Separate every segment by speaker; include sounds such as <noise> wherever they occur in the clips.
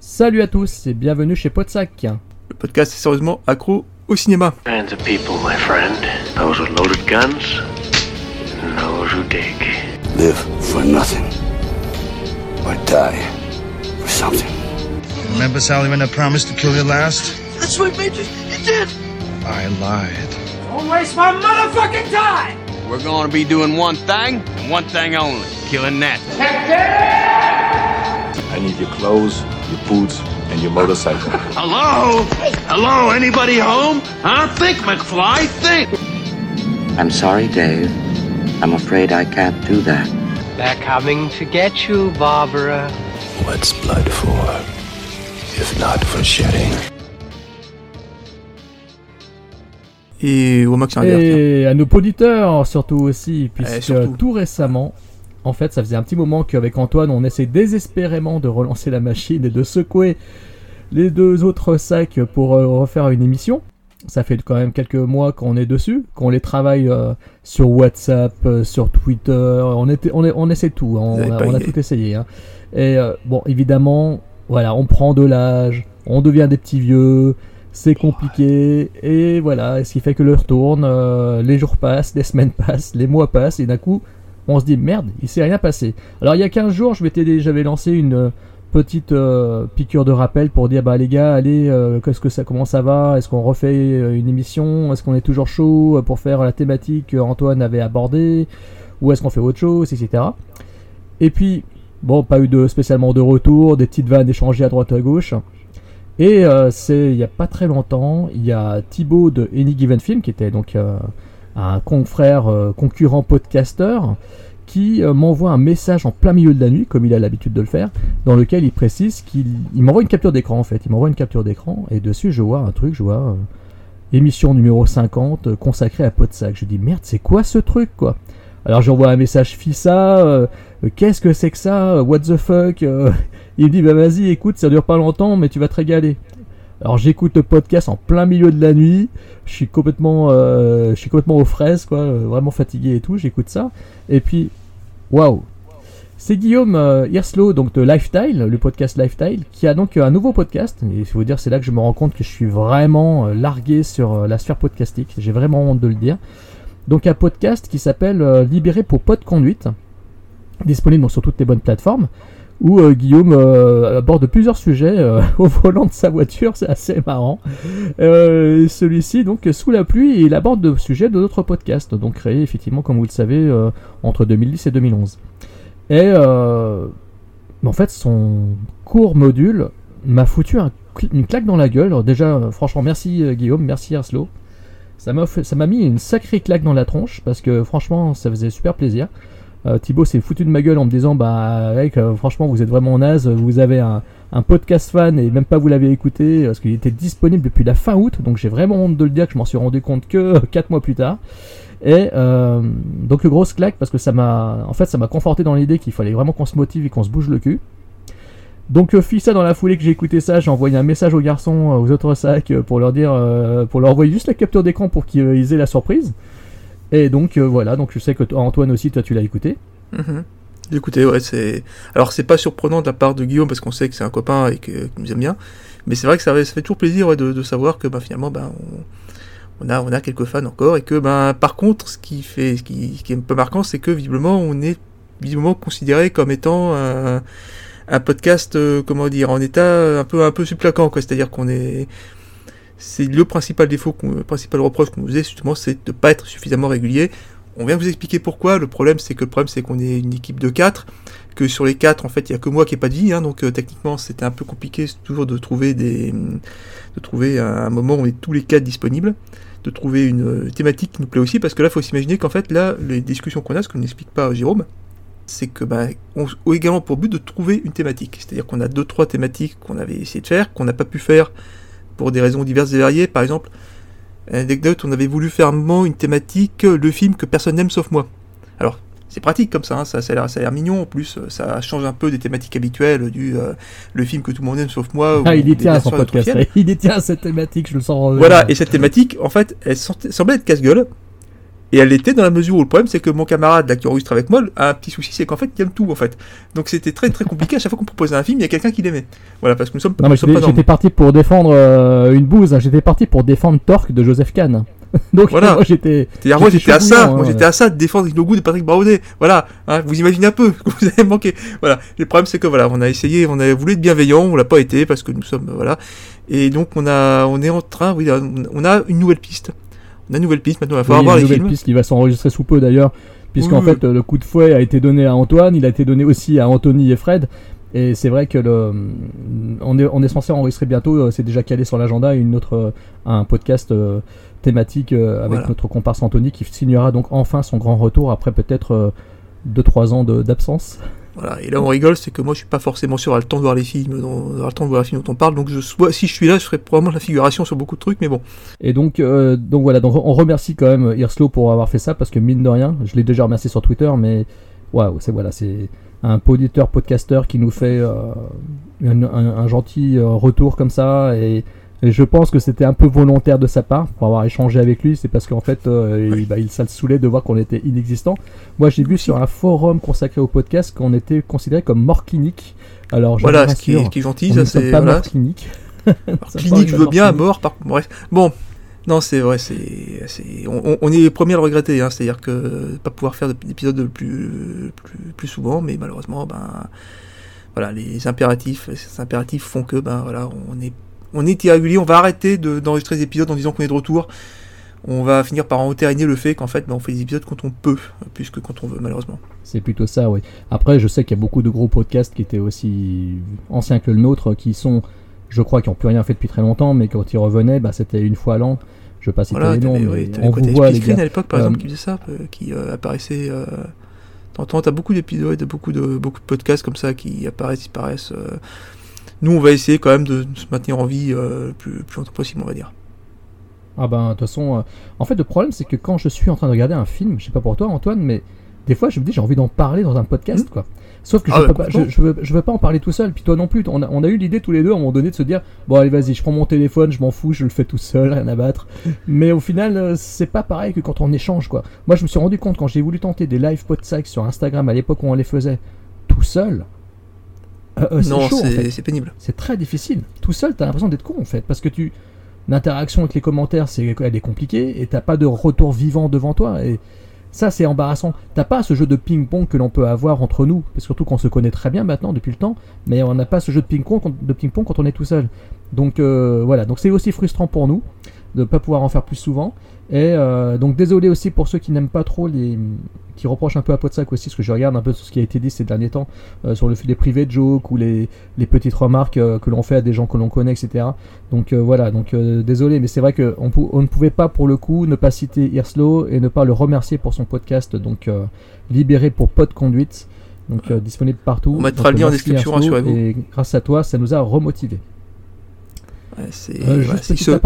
Speaker 1: Salut à tous et bienvenue chez Podsac.
Speaker 2: Le podcast est sérieusement accro au cinéma.
Speaker 3: kinds of people, my friend. Those with loaded guns, and those who dig.
Speaker 4: Live for nothing. Or die for something.
Speaker 5: Remember, Sally, when I promised to kill you last?
Speaker 6: That's what made you. You did.
Speaker 5: I lied.
Speaker 7: We're gonna be doing one thing, and one thing only killing that.
Speaker 8: I need your clothes, your boots, and your motorcycle. <laughs>
Speaker 3: Hello? Hello? Anybody home? Huh? Think, McFly, think!
Speaker 9: I'm sorry, Dave. I'm afraid I can't do that.
Speaker 10: They're coming to get you, Barbara.
Speaker 8: What's blood for? If not for shedding.
Speaker 2: Et au Max.
Speaker 1: Et à nos auditeurs surtout aussi, puisque
Speaker 2: surtout.
Speaker 1: tout récemment, en fait, ça faisait un petit moment qu'avec Antoine, on essaie désespérément de relancer la machine et de secouer les deux autres sacs pour euh, refaire une émission. Ça fait quand même quelques mois qu'on est dessus, qu'on les travaille euh, sur WhatsApp, euh, sur Twitter, on, était, on, est- on essaie tout, hein, on, a, on tout essayé. hein. Et euh, bon, évidemment, voilà, on prend de l'âge, on devient des petits vieux, c'est compliqué, et voilà, ce qui fait que l'heure tourne, euh, les jours passent, les semaines <laughs> passent, les mois passent, et d'un coup, on se dit merde, il s'est rien passé. Alors il y a 15 jours, je m'étais- j'avais lancé une euh, petite euh, piqûre de rappel pour dire bah les gars, allez, euh, qu'est-ce que ça, comment ça va? Est-ce qu'on refait une émission? Est-ce qu'on est toujours chaud pour faire la thématique qu'Antoine avait abordée? Ou est-ce qu'on fait autre chose, etc. Et puis bon, pas eu de spécialement de retour, des petites vannes échangées à droite à gauche. Et euh, c'est il y a pas très longtemps, il y a Thibaut de Any Given Film qui était donc euh, un confrère euh, concurrent podcasteur qui euh, m'envoie un message en plein milieu de la nuit, comme il a l'habitude de le faire, dans lequel il précise qu'il il m'envoie une capture d'écran en fait. Il m'envoie une capture d'écran et dessus je vois un truc, je vois euh, émission numéro 50 euh, consacrée à Podsac. Je dis merde, c'est quoi ce truc quoi? Alors j'envoie un message FISA, euh, qu'est-ce que c'est que ça What the fuck Euh, <laughs> Il me dit bah vas-y écoute, ça dure pas longtemps mais tu vas te régaler. Alors j'écoute le podcast en plein milieu de la nuit, je suis complètement, euh, je suis complètement aux fraises quoi, euh, vraiment fatigué et tout, j'écoute ça. Et puis, waouh C'est Guillaume euh, donc de Lifestyle, le podcast Lifestyle, qui a donc euh, un nouveau podcast. Et il faut dire, c'est là que je me rends compte que je suis vraiment euh, largué sur euh, la sphère podcastique. J'ai vraiment honte de le dire. Donc un podcast qui s'appelle euh, Libéré pour Pod Conduite, disponible sur toutes les bonnes plateformes, où euh, Guillaume euh, aborde plusieurs sujets euh, <laughs> au volant de sa voiture, c'est assez marrant. Celui-ci, donc, sous la pluie, il aborde de sujets de d'autres podcasts, donc créés effectivement, comme vous le savez, entre 2010 et 2011. Et en fait, son court module m'a foutu une claque dans la gueule. Alors déjà, franchement, merci Guillaume, merci Arslo. Ça m'a mis une sacrée claque dans la tronche parce que franchement, ça faisait super plaisir. Euh, Thibaut s'est foutu de ma gueule en me disant Bah, mec, euh, franchement, vous êtes vraiment naze. Vous avez un, podcast fan et même pas vous l'avez écouté parce qu'il était disponible depuis la fin août. Donc j'ai vraiment honte de le dire que je m'en suis rendu compte que 4 mois plus tard. Et euh, donc le grosse claque parce que ça m'a en fait ça m'a conforté dans l'idée qu'il fallait vraiment qu'on se motive et qu'on se bouge le cul. Donc euh, fit ça dans la foulée que j'ai écouté ça, j'ai envoyé un message aux garçons, euh, aux autres sacs euh, pour leur dire euh, pour leur envoyer juste la capture d'écran pour qu'ils euh, ils aient la surprise. Et donc euh, voilà, donc je sais que toi, Antoine aussi toi tu l'as écouté.
Speaker 2: Mhm. Écoutez, ouais, c'est. Alors, c'est pas surprenant de la part de Guillaume parce qu'on sait que c'est un copain et qu'il nous aime bien. Mais c'est vrai que ça, fait toujours plaisir de, savoir que bah, finalement, bah, on, a, on a quelques fans encore et que, bah, par contre, ce qui fait, ce qui, qui est un peu marquant, c'est que visiblement, on est visiblement considéré comme étant un, un podcast, euh, comment dire, en état un peu, un peu suppléant, quoi. C'est-à-dire qu'on est, c'est le principal défaut, qu'on- le principal reproche qu'on nous faisait, justement, c'est de pas être suffisamment régulier. On vient vous expliquer pourquoi. Le problème, c'est que le problème, c'est qu'on est une équipe de 4, que sur les 4, en fait, il y a que moi qui ai pas de vie, hein, donc euh, techniquement, c'était un peu compliqué toujours de trouver des, de trouver un, moment où on est tous les 4 disponibles, de trouver une euh, thématique qui nous plaît aussi, parce que là, il faut s'imaginer qu'en fait, là, les discussions qu'on a, ce que n'explique pas Jérôme, c'est que bah, on a également pour but de trouver une thématique. C'est-à-dire qu'on a deux trois thématiques qu'on avait essayé de faire, qu'on n'a pas pu faire pour des raisons diverses et variées. Par exemple, anecdote, on avait voulu faire un moment une thématique, euh, le film que personne n'aime sauf moi. Alors, c'est pratique comme ça, hein, ça, ça a l'air- mignon, en plus euh, ça change un peu des thématiques habituelles du euh, le film que tout le monde aime sauf moi.
Speaker 1: Ah, il tient à son podcast. <laughs> Il à cette thématique, je le sens.
Speaker 2: Voilà, et cette thématique, en fait, elle semblait être casse-gueule. Et elle l'était dans la mesure où le problème c'est que mon camarade là qui enregistre avec moi a un petit souci, c'est qu'en fait il aime tout en fait. Donc c'était très très compliqué à chaque fois qu'on proposait un film, il y a quelqu'un qui l'aimait. Voilà parce que nous sommes,
Speaker 1: Non, mais
Speaker 2: nous sommes pas
Speaker 1: j'étais parti pour défendre euh, une bouse, hein. j'étais parti pour défendre Torque de Joseph Kahn. <laughs> Donc
Speaker 2: Voilà.
Speaker 1: moi j'étais.
Speaker 2: C'est-à-dire moi
Speaker 1: j'étais
Speaker 2: à ça,
Speaker 1: bouillant,
Speaker 2: moi
Speaker 1: hein.
Speaker 2: j'étais à ça de défendre No Good de Patrick Braudet. Voilà, hein, vous imaginez un peu ce <laughs> que vous avez manqué. Voilà, le problème c'est que voilà, on a essayé, on a voulu être bienveillant, on l'a pas été parce que nous sommes voilà. Et donc on a, on est en train, oui, on a une nouvelle piste. On a une nouvelle piste maintenant, il va
Speaker 1: Oui,
Speaker 2: falloir voir
Speaker 1: une
Speaker 2: les
Speaker 1: nouvelle
Speaker 2: films.
Speaker 1: piste qui va s'enregistrer sous peu d'ailleurs, puisqu'en
Speaker 2: Oui,
Speaker 1: fait le coup de fouet a été donné à Antoine, il a été donné aussi à Anthony et Fred. Et c'est vrai que le, on, est, on est censé enregistrer bientôt, euh, c'est déjà calé sur l'agenda, une autre, euh, un podcast euh, thématique avec
Speaker 2: Voilà.
Speaker 1: notre comparse Anthony qui signera donc enfin son grand retour après peut-être 2-3 ans d'absence.
Speaker 2: Et là on rigole, c'est que moi je suis pas forcément sûr à le temps de voir les films, dont, le temps de voir les films dont on parle, donc je, si je suis là, je ferai probablement la figuration sur beaucoup de trucs, mais bon.
Speaker 1: Et donc, euh, donc voilà, donc on remercie quand même Irslo pour avoir fait ça parce que mine de rien, je l'ai déjà remercié sur Twitter, mais waouh, c'est voilà, c'est un poditeur podcasteur qui nous fait euh, un, un- gentil euh, retour comme ça et, et je pense que c'était un peu volontaire de sa part pour avoir échangé avec lui, c'est parce qu'en fait, euh, il, bah, il ça le saoulait de voir qu'on était inexistant. Moi, j'ai vu sur un forum consacré au podcast qu'on était considéré comme mort clinique. Alors, je
Speaker 2: Voilà, ce qui, est- qui gentil, ça c'est.
Speaker 1: pas
Speaker 2: Voilà.
Speaker 1: mort clinique.
Speaker 2: Clinique, <laughs> je veux bien, mort, par bref. Bon, non, c'est vrai, c'est. on- on est les premiers à le regretter, hein, c'est-à-dire que pas pouvoir faire d'épisodes plus, plus, plus souvent, mais malheureusement, ben. Voilà, les impératifs, ces impératifs font que, ben voilà, on est, on est irrégulier, on va arrêter de- d'enregistrer des épisodes en disant qu'on est de retour. On va finir par entériner le fait qu'en fait, ben, on fait des épisodes quand on peut, plus que quand on veut, malheureusement.
Speaker 1: C'est plutôt ça, oui. Après, je sais qu'il y a beaucoup de gros podcasts qui étaient aussi anciens que le nôtre, qui sont, je crois, qui n'ont plus rien fait depuis très longtemps, mais quand ils revenaient, bah, c'était une fois à l'an. Je vais pas citer
Speaker 2: Voilà,
Speaker 1: les noms, mais
Speaker 2: oui,
Speaker 1: on vous voit, les gars.
Speaker 2: à l'époque, par
Speaker 1: Euh,
Speaker 2: exemple, qui faisait ça, euh, qui euh, apparaissait. Euh... T'entends, t'as beaucoup d'épisodes, beaucoup de, beaucoup de podcasts comme ça qui apparaissent, disparaissent. euh. Nous, on va essayer quand même de se maintenir en vie euh, le plus, longtemps possible, on va dire.
Speaker 1: Ah ben, de toute façon, euh, en fait, le problème, c'est que quand je suis en train de regarder un film, je sais pas pour toi, Antoine, mais des fois, je me dis, j'ai envie d'en parler dans un podcast, quoi. Sauf que
Speaker 2: Ah
Speaker 1: je,
Speaker 2: ouais,
Speaker 1: peux pas, je,
Speaker 2: complètement.
Speaker 1: je veux, je veux pas en parler tout seul, puis toi non plus. On a, on a eu l'idée tous les deux à un moment donné de se dire, bon, allez, vas-y, je prends mon téléphone, je m'en fous, je le fais tout seul, rien à battre. <laughs> Mais au final, euh, c'est pas pareil que quand on échange, quoi. Moi, je me suis rendu compte quand j'ai voulu tenter des live podsac sur Instagram à l'époque où on les faisait tout seul. Euh, euh, c'est
Speaker 2: non,
Speaker 1: en
Speaker 2: c'est,
Speaker 1: fait.
Speaker 2: pénible.
Speaker 1: C'est très difficile. Tout seul, t'as l'impression d'être con en fait, parce que tu l'interaction avec les commentaires, c'est elle est compliquée et t'as pas de retour vivant devant toi et ça c'est embarrassant. T'as pas ce jeu de ping-pong que l'on peut avoir entre nous, parce que surtout qu'on se connaît très bien maintenant depuis le temps, mais on n'a pas ce jeu de ping-pong quand- de ping-pong quand on est tout seul. Donc euh, voilà, donc c'est aussi frustrant pour nous de pas pouvoir en faire plus souvent. Et euh, donc désolé aussi pour ceux qui n'aiment pas trop les qui reprochent un peu à Podsac aussi, parce que je regarde un peu ce qui a été dit ces derniers temps euh, sur le fil des privés de jokes ou les, les petites remarques euh, que l'on fait à des gens que l'on connaît, etc. Donc euh, voilà, donc euh, désolé, mais c'est vrai qu'on pou- on ne pouvait pas pour le coup ne pas citer Irslo et ne pas le remercier pour son podcast, donc euh, libéré pour Pod Conduite, donc euh, disponible partout.
Speaker 2: On mettra
Speaker 1: Donc,
Speaker 2: le lien en description, rassurez-vous.
Speaker 1: Et grâce à toi, ça nous a remotivé.
Speaker 2: Ouais, ouais,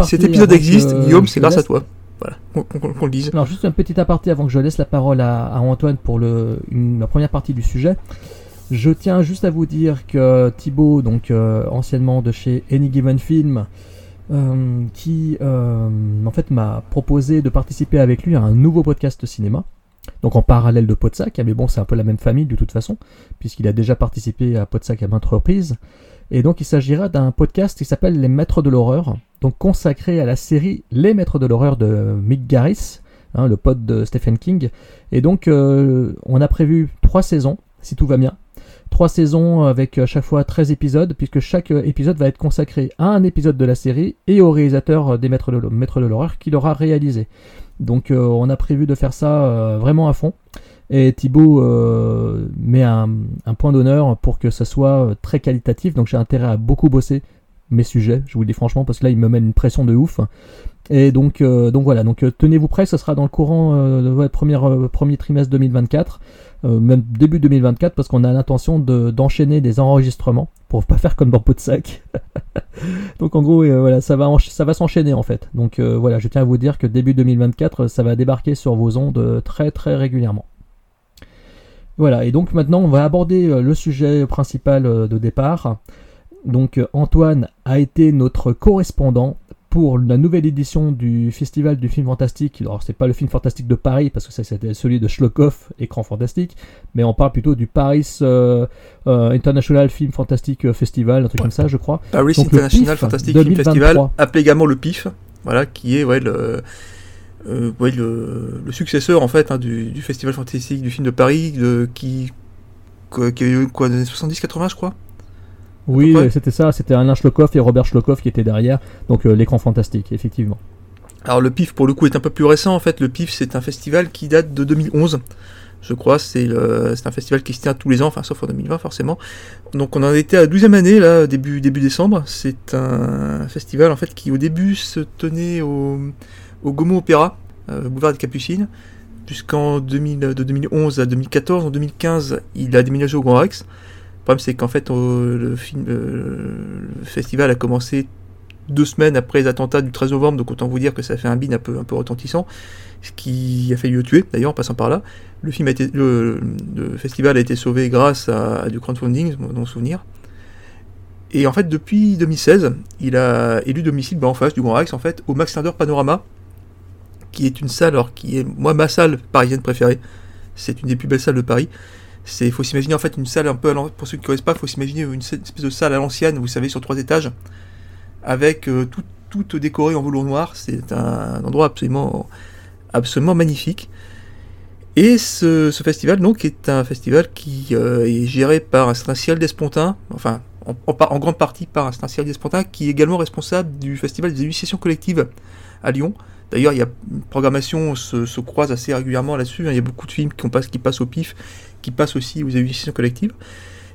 Speaker 2: cet épisode
Speaker 1: avant
Speaker 2: existe, Guillaume, c'est grâce à toi. Voilà, qu'on, le dise.
Speaker 1: Alors juste un petit aparté avant que je laisse la parole à, Antoine pour la première partie du sujet. Je tiens juste à vous dire que Thibaut, donc euh, anciennement de chez Any Given Film, euh, qui euh, en fait m'a proposé de participer avec lui à un nouveau podcast cinéma. Donc en parallèle de Podsac, mais bon c'est un peu la même famille de toute façon, puisqu'il a déjà participé à Podsac à maintes reprises. Et donc il s'agira d'un podcast qui s'appelle Les Maîtres de l'horreur, donc consacré à la série Les Maîtres de l'horreur de Mick Garris, hein, le pote de Stephen King. Et donc euh, on a prévu trois saisons, si tout va bien. Trois saisons avec à chaque fois 13 épisodes, puisque chaque euh, épisode va être consacré à un épisode de la série et au réalisateur euh, des Maîtres de, l'horreur qui l'aura réalisé. Donc euh, on a prévu de faire ça euh, vraiment à fond. Et Thibaut euh, met un, point d'honneur pour que ça soit euh, très qualitatif. Donc j'ai intérêt à beaucoup bosser mes sujets, je vous le dis franchement, parce que là il me met une pression de ouf. Et donc, euh, voilà, donc tenez-vous prêts, ce sera dans le courant de ouais, premier, trimestre 2024, euh, même début 2024, parce qu'on a l'intention de- d'enchaîner des enregistrements pour pas faire comme dans Podsac. <laughs> donc en gros, voilà, ça va, encha- ça va s'enchaîner en fait. Donc voilà, je tiens à vous dire que début 2024, ça va débarquer sur vos ondes très très régulièrement. Voilà, et donc maintenant on va aborder euh, le sujet principal euh, de départ. Donc euh, Antoine a été notre correspondant pour la nouvelle édition du Festival du film fantastique. Alors, c'est pas le film fantastique de Paris, parce que ça, c'était celui de Schlockhoff, écran fantastique, mais on parle plutôt du Paris euh, euh, International Film Fantastic Festival, un truc
Speaker 2: Ouais.
Speaker 1: comme ça, je crois.
Speaker 2: Paris
Speaker 1: Donc,
Speaker 2: International Fantastic Film
Speaker 1: 2023.
Speaker 2: Festival, appelé également le PIF, voilà, qui est ouais, le, euh, ouais, le, le successeur en fait hein, du, du Festival Fantastique du film de Paris, de, qui, quoi, qui a eu quoi, dans les années 70-80 je crois.
Speaker 1: Oui, c'était ça, c'était Alain Schlockhoff et Robert Schlockhoff qui étaient derrière, donc euh, l'écran fantastique, effectivement.
Speaker 2: Alors le PIF pour le coup est un peu plus récent en fait, le PIF c'est un festival qui date de 2011. Je crois c'est un festival qui se tient tous les ans, enfin sauf en 2020 forcément. Donc on en était à la 12e année là, début, début décembre. C'est un festival en fait qui au début se tenait au, au Gaumont Opéra, euh, boulevard des Capucines, jusqu'en 2000 de 2011 à 2014. En 2015 il a déménagé au Grand Rex. Le problème c'est qu'en fait le, film, euh, le festival a commencé deux semaines après les attentats du 13 novembre, donc autant vous dire que ça fait un bin un peu, un peu retentissant, ce qui a failli le tuer d'ailleurs en passant par là. Le, film a été, le, festival a été sauvé grâce à, du crowdfunding, mon souvenir. Et en fait, depuis 2016, il a élu domicile bah, en face du Grand Rex, en fait, au Max Linder Panorama, qui est une salle, alors qui est, moi, ma salle parisienne préférée. C'est une des plus belles salles de Paris. C'est, faut s'imaginer en fait une salle un peu, à pour ceux qui ne connaissent pas, faut s'imaginer une, espèce de salle à l'ancienne, vous savez, sur trois étages, avec euh, tout, tout décoré en velours noir. C'est un, endroit absolument, absolument magnifique. Et ce, festival, donc, est un festival qui euh, est géré par un certain Cyril Despontin, enfin, en, en en grande partie par un certain Cyril Despontin, qui est également responsable du festival des initiations collectives à Lyon. D'ailleurs, il y a une programmation se, se croise assez régulièrement là-dessus. hein. Il y a beaucoup de films qui, passent au pif, qui passent aussi aux initiations collectives.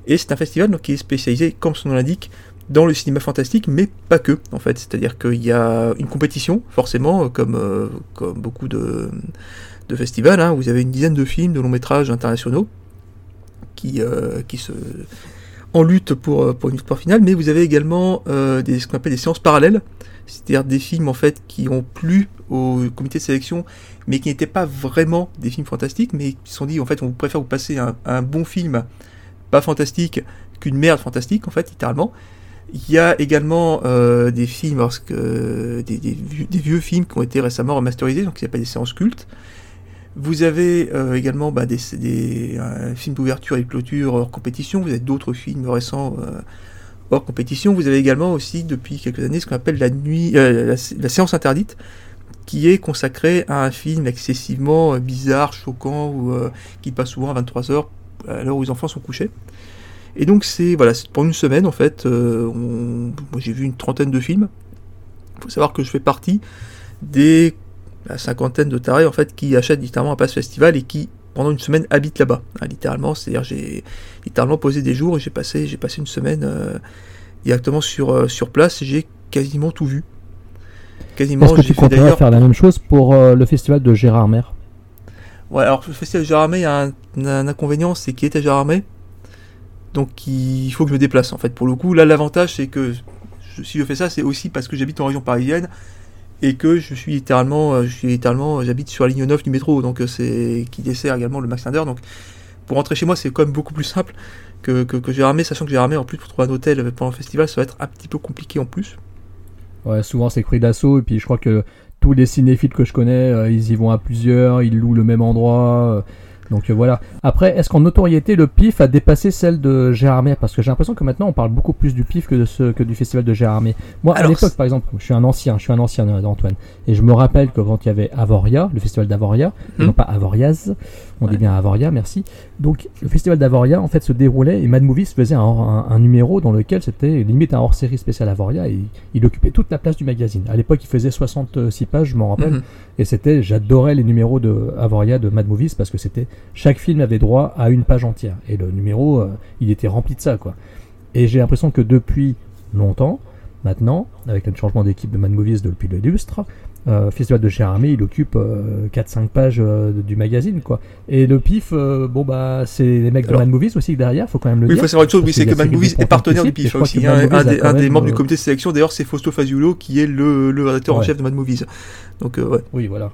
Speaker 2: Et c'est un festival qui est spécialisé, comme son nom l'indique, dans le cinéma fantastique, mais pas que, en fait. C'est-à-dire qu'il y a une compétition, forcément, euh, comme, euh, comme beaucoup de, festivals. hein. Vous avez une dizaine de films, de longs métrages internationaux qui, euh, se en lutte pour, une victoire finale, mais vous avez également ce qu'on appelle des séances parallèles, c'est-à-dire des films en fait qui ont plu au comité de sélection, mais qui n'étaient pas vraiment des films fantastiques, mais qui se sont dit en fait on préfère vous passer un, bon film pas fantastique qu'une merde fantastique en fait littéralement. Il y a également euh, des films, des, vieux, films qui ont été récemment remasterisés, donc qui s'appellent des séances cultes. Vous avez euh, également bah, des, des un film d'ouverture et de clôture hors compétition. Vous avez d'autres films récents euh, hors compétition. Vous avez également aussi depuis quelques années ce qu'on appelle la nuit, euh, la, séance interdite, qui est consacrée à un film excessivement euh, bizarre, choquant, euh, qui passe souvent à 23h à l'heure où les enfants sont couchés. Et donc c'est voilà, pendant une semaine en fait, moi j'ai vu une trentaine de films. Il faut savoir que je fais partie des la cinquantaine de tarés en fait qui achètent littéralement un pass festival et qui pendant une semaine habitent là-bas. hein, littéralement, c'est-à-dire j'ai littéralement posé des jours et j'ai passé j'ai passé une semaine euh, directement sur euh, sur place. et J'ai quasiment tout vu. Quasiment.
Speaker 1: Est-ce que tu
Speaker 2: fait d'ailleurs.
Speaker 1: faire la même chose pour euh, le festival de Gérard Mer
Speaker 2: Ouais, alors le festival de Gérardmer, il y a un, un inconvénient, c'est qu'il est à Gérardmer. Donc il faut que je me déplace en fait. Pour le coup, là l'avantage c'est que je- si je fais ça, c'est aussi parce que j'habite en région parisienne et que je suis littéralement, euh, je suis littéralement, j'habite sur la ligne 9 du métro, donc euh, c'est qui dessert également le Max Linder. Donc pour rentrer chez moi, c'est quand même beaucoup plus simple que, que, que Gérardmer, sachant que Gérardmer, en plus pour trouver un hôtel pendant le festival, ça va être un petit peu compliqué en plus.
Speaker 1: Ouais, souvent c'est pris d'assaut, et puis je crois que tous les cinéphiles que je connais, euh, ils y vont à plusieurs, ils louent le même endroit. Donc euh, voilà. Après, est-ce qu'en notoriété, le PIF a dépassé celle de Gérardmer? Parce que j'ai l'impression que maintenant on parle beaucoup plus du PIF que, de ce, que du festival de Gérardmer. Moi, à l'époque, par exemple, je suis un ancien, je suis un ancien euh, d'Antoine, et je me rappelle que quand il y avait Avoria, le festival d'Avoria,
Speaker 2: Hmm.
Speaker 1: non pas Avoriaz, on dit bien Avoria, merci. Donc le festival d'Avoria en fait se déroulait et Mad Movies faisait un, un- un numéro dans lequel c'était limite un hors-série spécial Avoria et il occupait toute la place du magazine. À l'époque il faisait 66 pages, je m'en rappelle,
Speaker 2: Mhm.
Speaker 1: et c'était j'adorais les numéros de Avoria de Mad Movies parce que c'était chaque film avait droit à une page entière et le numéro euh, il était rempli de ça quoi. Et j'ai l'impression que depuis longtemps, maintenant, avec le changement d'équipe de Mad Movies depuis le lustre, euh, Festival de Gérardmer, il occupe euh, 4-5 pages euh, du magazine, quoi. Et le PIF, euh, bon bah, c'est les mecs
Speaker 2: Alors-
Speaker 1: de Mad Movies aussi derrière, faut quand même le
Speaker 2: Oui, il
Speaker 1: dire.
Speaker 2: faut savoir une chose, oui, c'est que Mad Movies est partenaire du PIF aussi. hein, un des, un des membres du comité de sélection, d'ailleurs, c'est Fausto Fagiolo qui est le, le rédacteur en chef de Mad Movies. Donc, ouais.
Speaker 1: Oui, voilà.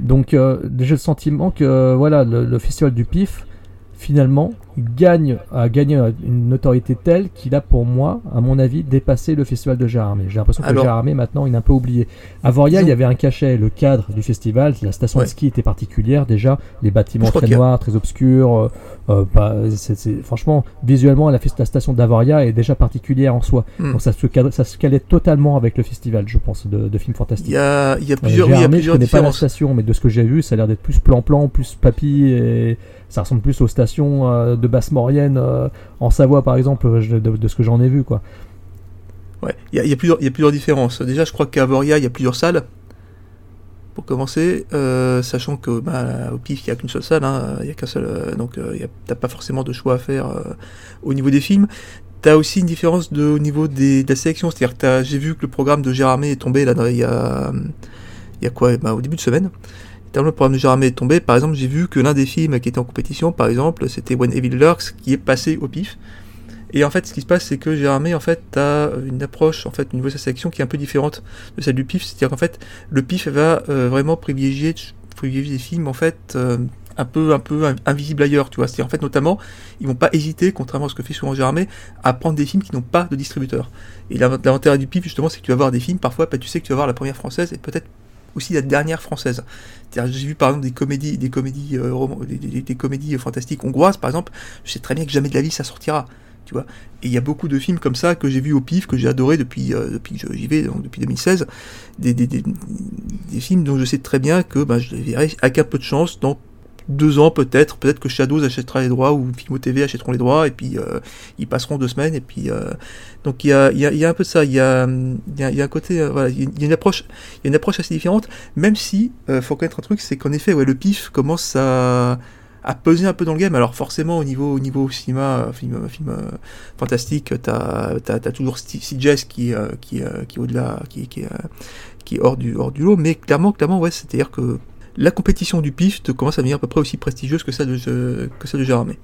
Speaker 1: Donc, j'ai le sentiment que voilà, le, le festival du PIF finalement gagne a gagné une notoriété telle qu'il a pour moi, à mon avis, dépassé le festival de Gérardmer. J'ai l'impression que
Speaker 2: Alors-
Speaker 1: Gérardmer maintenant il est un peu oublié. À Voria, il y avait un cachet, le cadre du festival, la station
Speaker 2: Ouais.
Speaker 1: de ski était particulière déjà, les bâtiments
Speaker 2: Je
Speaker 1: très
Speaker 2: a-
Speaker 1: noirs, très obscurs. euh, euh, bah, c'est- c'est- franchement, visuellement, la, station d'Avoria est déjà particulière en soi.
Speaker 2: Hmm.
Speaker 1: Donc ça se, cadre- ça se calait totalement avec le festival, je pense, de, de films fantastiques.
Speaker 2: Il y a, il y a
Speaker 1: Euh,
Speaker 2: plusieurs, oui, il y a
Speaker 1: Gérardmer, je
Speaker 2: plusieurs
Speaker 1: connais pas la station, mais de ce que j'ai vu, ça a l'air d'être plus plan-plan, plus papy, et ça ressemble plus aux stations euh, de Basse-Maurienne euh, en Savoie, par exemple, je- de, de ce que j'en ai vu, quoi.
Speaker 2: Ouais, il y a, plusieurs, différences. Déjà, je crois qu'à Avoria, il y a plusieurs salles. Pour commencer, euh, sachant que bah, au pif, il n'y a qu'une seule salle, hein, il y a qu'un seul, euh, donc euh, t'as pas forcément de choix à faire euh, au niveau des films. T'as aussi une différence de, au niveau de la sélection, c'est-à-dire que j'ai vu que le programme de Gérardmer est tombé là, il y a, y a quoi, bah, au début de semaine. Tellement le programme de Gérardmer est tombé, par exemple, j'ai vu que l'un des films qui était en compétition, par exemple, c'était When Evil Lurks, qui est passé au pif. Et en fait, ce qui se passe, c'est que Gérardmer, en fait, a une approche, en fait, au niveau de sa sélection qui est un peu différente de celle du PIF. C'est-à-dire qu'en fait, le PIF va euh, vraiment privilégier, privilégier des films, en fait, euh, un peu, un peu in- invisibles ailleurs, tu vois. C'est-à-dire, en fait, notamment, ils vont pas hésiter, contrairement à ce que fait souvent Gérardmer, à prendre des films qui n'ont pas de distributeur. Et l'avant- l'avantage du PIF, justement, c'est que tu vas voir des films, parfois, bah, tu sais que tu vas voir la première française et peut-être aussi la dernière française. J'ai vu par exemple des comédies, des comédies, euh, des, comédies fantastiques hongroises, par exemple. Je sais très bien que jamais de la vie ça sortira tu vois. Et il y a beaucoup de films comme ça que j'ai vu au pif, que j'ai adoré depuis, euh, depuis que j'y vais, donc depuis 2016. Des, des, des, des films dont je sais très bien que bah, je les verrai avec un peu de chance dans deux ans peut-être. Peut-être que Shadows achètera les droits ou Filmo TV achèteront les droits et puis euh, ils passeront deux semaines. Et puis euh, donc il y a, y, y a un peu de ça. Il y a, y y a un côté, euh, voilà, il y a- une approche, il y a une approche assez différente. Même si faut connaître un truc, c'est qu'en effet, ouais, le pif commence à à peser un peu dans le game. Alors forcément au niveau au niveau cinéma, film, fantastique, t'as as, toujours CJS qui qui qui au-delà, qui qui, qui est hors du hors du lot. Mais clairement clairement ouais, c'est-à-dire que la compétition du pif te commence à devenir à peu près aussi prestigieuse que celle de que celle de Gérardmer.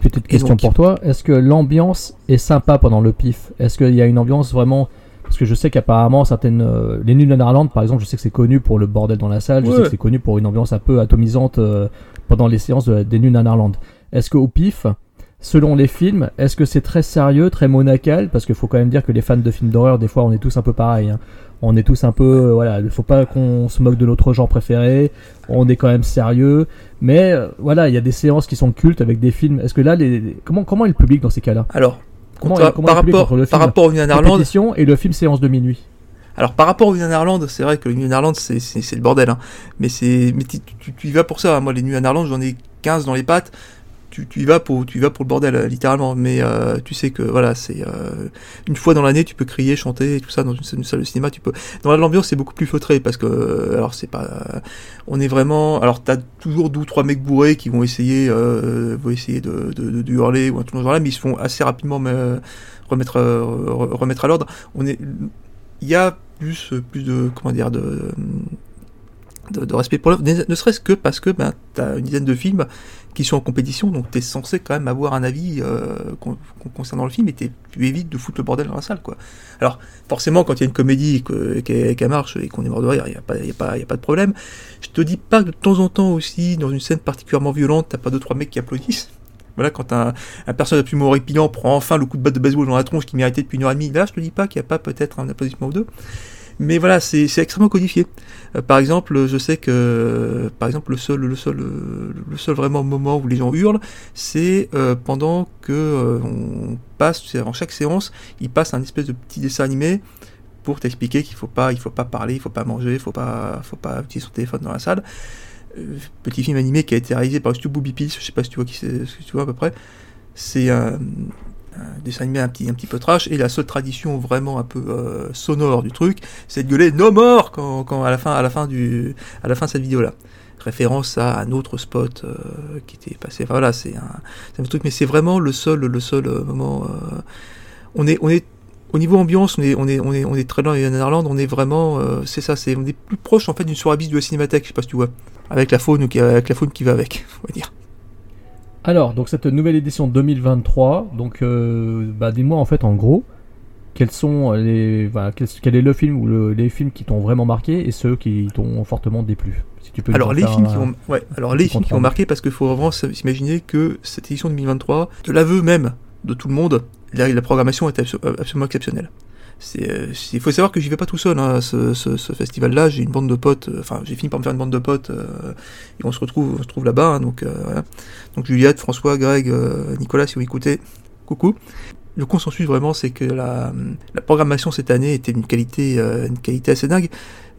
Speaker 1: Petite question
Speaker 2: donc-
Speaker 1: pour toi, est-ce que l'ambiance est sympa pendant le pif? Est-ce qu'il y a une ambiance vraiment parce que je sais qu'apparemment certaines euh, les nuls de Narland par exemple, je sais que c'est connu pour le bordel dans la salle, je
Speaker 2: Ouais.
Speaker 1: sais que c'est connu pour une ambiance un peu atomisante euh, pendant les séances de- des nuls de Narland. Est-ce qu'au pif, selon les films, est-ce que c'est très sérieux, très monacal? Parce qu'il faut quand même dire que les fans de films d'horreur, des fois, on est tous un peu pareils. hein. On est tous un peu, euh, voilà, il faut pas qu'on se moque de notre genre préféré. On est quand même sérieux, mais euh, voilà, il y a des séances qui sont cultes avec des films. Est-ce que là, les, les- comment comment est le public dans ces cas-là?
Speaker 2: Alors
Speaker 1: Comment,
Speaker 2: contra-
Speaker 1: comment
Speaker 2: par rapport
Speaker 1: le
Speaker 2: par rapport au
Speaker 1: et le film séance de minuit?
Speaker 2: Alors par rapport au Nuit en Irlande, c'est vrai que le Nuit en Irlande c'est c'est c'est le bordel, hein. mais c'est mais tu, tu- tu y vas pour ça. hein. Moi les Nuits en Irlande j'en ai 15 dans les pattes. Tu, y vas pour tu vas pour le bordel euh, littéralement. Mais euh, tu sais que voilà c'est euh, une fois dans l'année tu peux crier, chanter et tout ça dans une, salle- de cinéma. Tu peux dans l'ambiance c'est beaucoup plus feutré parce que alors c'est pas on est vraiment alors t'as toujours deux ou trois mecs bourrés qui vont essayer vont essayer de, hurler ou un truc dans genre-là, mais ils se font assez rapidement remettre re- remettre à l'ordre. On est il y a plus, plus de, comment dire, de, de, respect pour l'œuvre, ne serait-ce que parce que ben, tu une dizaine de films qui sont en compétition, donc tu es censé quand même avoir un avis euh, con- con- concernant le film et t'es- tu évites de foutre le bordel dans la salle. quoi. Alors, forcément, quand il y a une comédie qui marche et qu'on est mort de rire, il n'y a, pas- a, de problème. Je te dis pas que de temps en temps aussi, dans une scène particulièrement violente, t'as pas deux, trois mecs qui applaudissent. Voilà, quand un, un personnage absolument horripilant prend enfin le coup de batte de baseball dans la tronche qu'il méritait depuis une heure et demie, là, je te dis pas qu'il n'y a pas peut-être un applaudissement ou deux. Mais voilà, c'est extrêmement codifié. Euh, par exemple, je sais que, par exemple, le seul, le seul, le seul vraiment moment où les gens hurlent, c'est euh, pendant que euh, on passe, avant chaque séance, ils passent un espèce de petit dessin animé pour t'expliquer qu'il faut pas, il faut pas parler, il faut pas manger, il faut pas, faut pas utiliser son téléphone dans la salle. Petit film animé qui a été réalisé par Stu Booby je sais pas si tu vois qui si tu vois à peu près. C'est un, un dessin animé un petit, un petit peu trash, et la seule tradition vraiment un peu euh, sonore du truc, c'est de gueuler No more quand, à la fin, à la fin du, à la fin de cette vidéo-là. Référence à un autre spot euh, qui était passé. Voilà, c'est un, un truc, mais c'est vraiment le seul, le seul euh, moment. euh, on est, on est au niveau ambiance, on est, on est, on est, on est très loin en Irlande, on est vraiment, euh, c'est ça, c'est, on est plus proche en fait d'une soirée bis de la cinémathèque, je sais pas si tu vois, avec la faune, qui- avec la faune qui va avec, <laughs> on va dire.
Speaker 1: Alors, donc cette nouvelle édition 2023, donc euh, bah, dis-moi en fait en gros, quels sont les, voilà, quel, quel est le film ou le- les films qui t'ont vraiment marqué et ceux qui t'ont fortement déplu? Si tu peux
Speaker 2: Alors les films
Speaker 1: un-
Speaker 2: qui ont, ouais, alors les films qui ont marqué parce qu'il faut vraiment s'imaginer que cette édition 2023, de l'aveu même de tout le monde, la, la programmation est abso- euh, absolument exceptionnelle. Euh, il faut savoir que j'y vais pas tout seul. Hein, ce, ce- ce festival-là, j'ai une bande de potes. euh, Enfin, j'ai fini par me faire une bande de potes euh, et on se retrouve, on là-bas. hein, donc, donc Juliette, François, Greg, Nicolas, si vous écoutez, coucou. Le consensus vraiment, c'est que la, la programmation cette année était d'une qualité, qualité assez dingue.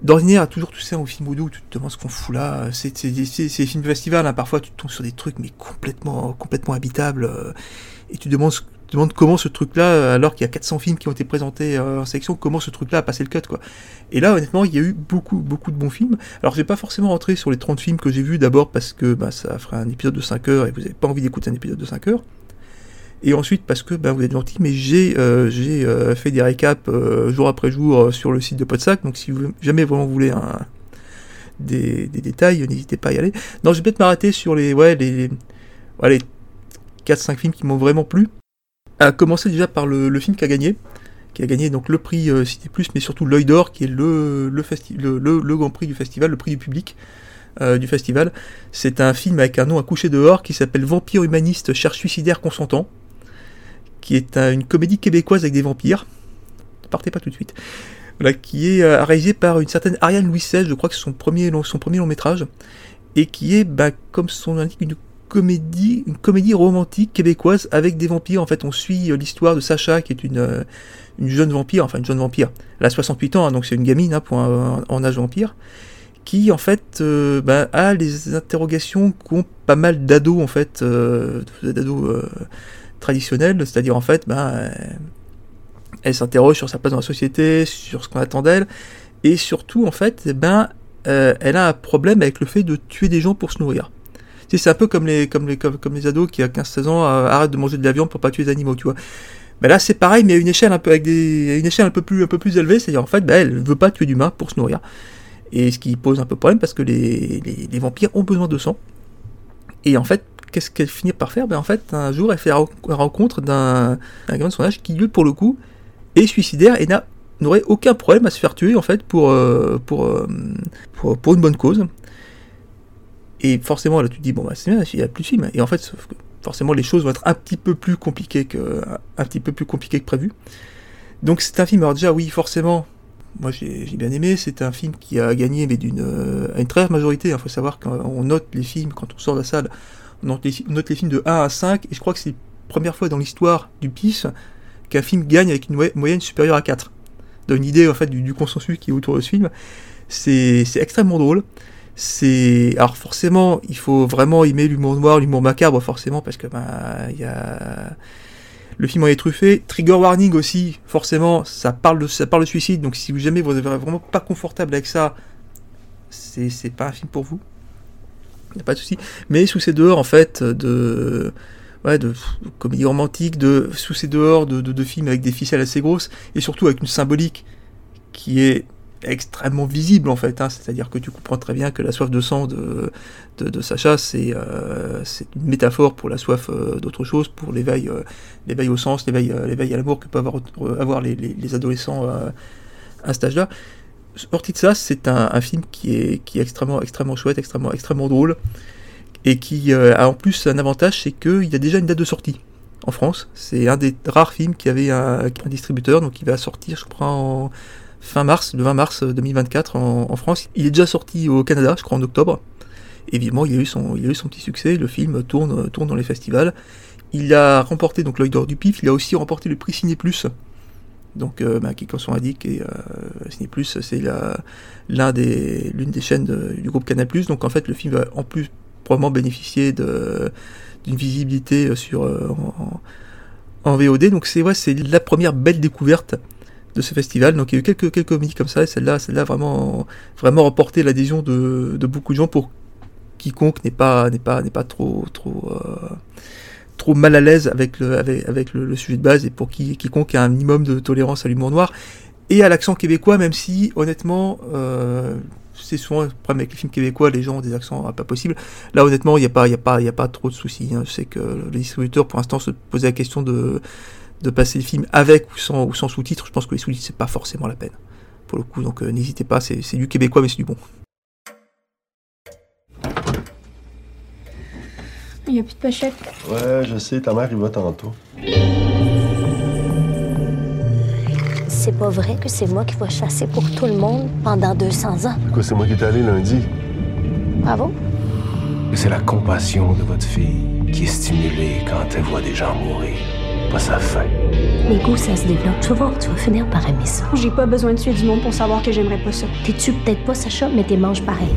Speaker 2: D'ordinaire, toujours tout ça au film où tu te demandes ce qu'on fout là. C'est des films festival, hein, parfois tu tombes sur des trucs mais complètement, complètement habitables. et tu demandes, demandes comment ce truc-là, alors qu'il y a 400 films qui ont été présentés euh, en sélection, comment ce truc-là a passé le cut, quoi. Et là, honnêtement, il y a eu beaucoup, beaucoup de bons films. Alors, je vais pas forcément rentrer sur les 30 films que j'ai vus, d'abord parce que bah, ça ferait un épisode de 5 heures et vous avez pas envie d'écouter un épisode de 5 heures. Et ensuite, parce que bah, vous êtes gentil, mais j'ai euh, euh, fait des récaps jour après jour sur le site de Podsac. Donc, si vous jamais vraiment vous voulez un, des, des détails, n'hésitez pas à y aller. Non, je vais peut-être m'arrêter sur les, ouais, les, les 4-5 films qui m'ont vraiment plu. À commencer déjà par le, film qui a gagné, qui a gagné donc le prix euh, Cité Plus, mais surtout l'œil d'or, qui est le, grand prix du festival, le prix du public euh, du festival. C'est un film avec un nom à coucher dehors qui s'appelle Vampire humaniste, cherche suicidaire consentant, qui est un- une comédie québécoise avec des vampires. Ne partez pas tout de suite. Voilà, qui est euh, réalisé par une certaine Ariane Louis XVI, je crois que c'est son premier, long- son premier long métrage, et qui est, bah, comme son nom l'indique, une comédie, une comédie romantique québécoise avec des vampires. En fait, on suit euh, l'histoire de Sacha, qui est une, euh, une jeune vampire, enfin une jeune vampire. Elle a 68 ans, hein, donc c'est une gamine hein, pour un- en âge vampire, qui en fait euh, bah, a les interrogations qu'ont pas mal d'ados en fait, d'ados traditionnels, c'est-à-dire en fait, bah, elle s'interroge sur sa place dans la société, sur ce qu'on attend d'elle, et surtout en fait, ben, elle a un problème avec le fait de tuer des gens pour se nourrir. C'est un peu comme les, comme les, comme, les ados qui à 15-16 ans euh, arrêtent de manger de la viande pour pas tuer les animaux, tu vois. Mais là, c'est pareil, mais à une échelle un peu avec des, une échelle un peu plus, un peu plus élevée, c'est-à-dire en fait, bah, elle veut pas tuer d'humains pour se nourrir. Et ce qui pose un peu problème parce que les, les, vampires ont besoin de sang. Et en fait, qu'est-ce qu'elle finit par faire? Ben en fait, un jour, elle fait la ren- la rencontre d'un un gamin de son âge qui, lui, pour le coup, est suicidaire et n'a n'aurait aucun problème à se faire tuer en fait pour euh, pour, euh, pour pour une bonne cause. Et forcément, là, tu te dis bon bah c'est bien, il y a plus de films. Et en fait, forcément, les choses vont être un petit peu plus compliquées que un petit peu plus compliquées que prévu. Donc c'est un film. Alors déjà, oui, forcément, moi j'ai bien aimé. C'est un film qui a gagné, mais d'une euh, à une très rare majorité. Il faut savoir qu'on note les films quand on sort de la salle. On note les, films de 1 à 5. Et je crois que c'est la première fois dans l'histoire du PIS qu'un film gagne avec une moy- moyenne supérieure à 4. Donne une idée en fait du, du consensus qui est autour de ce film. C'est extrêmement drôle. C'est alors forcément il faut vraiment aimer l'humour noir, l'humour macabre forcément parce que ben il y a le film en est truffé. Trigger warning aussi forcément ça parle de ça parle de suicide donc si jamais vous êtes vraiment pas confortable avec ça c'est c'est pas un film pour vous. Y a pas de souci. Mais sous ces dehors en fait de ouais, de comédie romantique, de sous ces dehors de, de, de films avec des ficelles assez grosses et surtout avec une symbolique qui est extrêmement visible en fait. hein. C'est-à-dire que tu comprends très bien que la soif de sang de, de, Sacha, c'est euh, une métaphore pour la soif euh, d'autre chose, pour l'éveil euh, l'éveil au sens, l'éveil euh, l'éveil à l'amour que peuvent avoir, avoir les, les, les adolescents à cet âge-là. Sorti de ça, c'est un, film qui est, qui est extrêmement, extrêmement chouette, extrêmement, extrêmement drôle, et qui a en plus un avantage, c'est qu'il y a déjà une date de sortie en France. C'est un des rares films qui avait un, un distributeur, donc il va sortir, je crois, en fin mars, le 20 mars 2024 en, en France. Il est déjà sorti au Canada, je crois, en octobre. Évidemment, il a eu son, il a eu son petit succès. Le film tourne, tourne dans les festivals. Il a remporté donc l'œil d'or du PIF. Il a aussi remporté le prix Ciné Plus. Donc, euh, bah, qui, comme son indique, et, euh, Ciné Plus, c'est l'un des, l'une des chaînes du groupe Canal Donc, en fait, le film va en plus probablement bénéficier d'une visibilité sur, euh, en, VOD. Donc, c'est c'est la première belle découverte de ce festival. Donc, il y a eu quelques, quelques comédies comme ça. Et celle-là, celle-là vraiment, vraiment remporté l'adhésion de, beaucoup de gens pour quiconque n'est pas, n'est pas, n'est pas trop, trop, euh, trop mal à l'aise avec le, avec, le, sujet de base et pour qui, quiconque a un minimum de tolérance à l'humour noir et à l'accent québécois, même si honnêtement, euh, c'est souvent le problème avec les films québécois, les gens ont des accents pas possibles. Là, honnêtement, il n'y a pas, il a pas, il a pas trop de soucis. hein. Je sais que le distributeur, pour l'instant, se posait la question de de passer le film avec ou sans, ou sans sous-titres. Je pense que les sous-titres, c'est pas forcément la peine. Pour le coup, donc euh, n'hésitez pas, c'est c'est du québécois, mais c'est du bon.
Speaker 11: Il n'y a plus de pochette.
Speaker 8: Ouais, je sais, ta mère, il va tantôt.
Speaker 12: C'est pas vrai que c'est moi qui vais chasser pour tout le monde pendant 200 ans.
Speaker 8: Quoi, c'est moi qui étais allé lundi?
Speaker 12: Bravo.
Speaker 8: C'est la compassion de votre fille qui est stimulée quand elle voit des gens mourir, pas sa faim.
Speaker 12: Les goûts, ça se développe. Tu vas voir, tu vas finir par aimer ça.
Speaker 11: J'ai pas besoin de tuer du monde pour savoir que j'aimerais pas ça.
Speaker 12: T'es-tu peut-être pas Sacha, mais t'es manges pareil.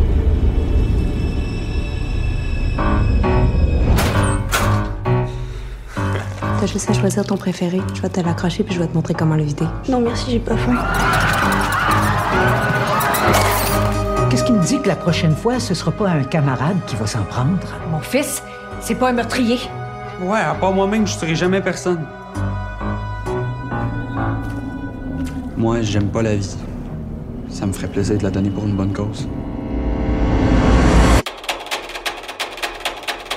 Speaker 13: T'as juste à choisir ton préféré. Je vais te l'accrocher puis je vais te montrer comment le vider.
Speaker 11: Non, merci, j'ai pas faim.
Speaker 14: Qu'est-ce qui me dit que la prochaine fois, ce sera pas un camarade qui va s'en prendre?
Speaker 15: Mon fils, c'est pas un meurtrier.
Speaker 16: Ouais, à part moi-même, je serai jamais personne. Moi, j'aime pas la vie. Ça me ferait plaisir de la donner pour une bonne cause.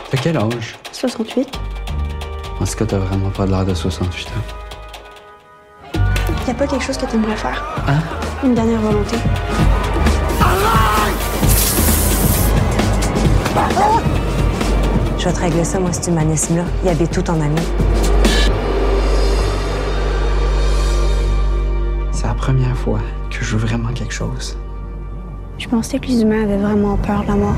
Speaker 16: T'as quel âge?
Speaker 11: 68.
Speaker 16: En ce cas, t'as vraiment pas l'air de 68 ans?
Speaker 11: Y a pas quelque chose que t'aimerais faire?
Speaker 16: Hein?
Speaker 11: Une dernière volonté.
Speaker 13: Je vais te régler ça, moi, cet humanisme-là. Il habite tout en ami.
Speaker 16: C'est la première fois que je veux vraiment quelque chose.
Speaker 11: Je pensais que les humains avaient vraiment peur de la mort.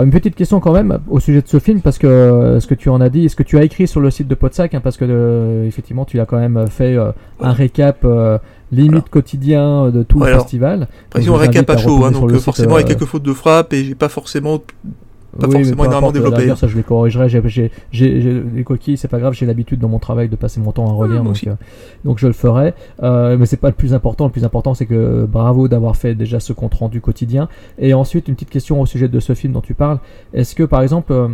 Speaker 1: Alors une petite question quand même au sujet de ce film parce que euh, ce que tu en as dit, ce que tu as écrit sur le site de Podsac, hein, parce que euh, effectivement tu as quand même fait euh, un récap euh, limite quotidien de tout
Speaker 2: Ouais,
Speaker 1: le
Speaker 2: alors,
Speaker 1: festival.
Speaker 2: Précision récap à chaud, hein, donc forcément avec
Speaker 1: euh,
Speaker 2: quelques fautes de frappe et j'ai pas forcément pas
Speaker 1: oui,
Speaker 2: forcément énormément développé.
Speaker 1: ça je les corrigerai. J'ai, les coquilles, c'est pas grave. J'ai l'habitude dans mon travail de passer mon temps à relire,
Speaker 2: moi
Speaker 1: donc, euh, donc je le ferai. Euh, mais c'est pas le plus important. Le plus important, c'est que bravo d'avoir fait déjà ce compte rendu quotidien. Et ensuite, une petite question au sujet de ce film dont tu parles. Est-ce que par exemple euh,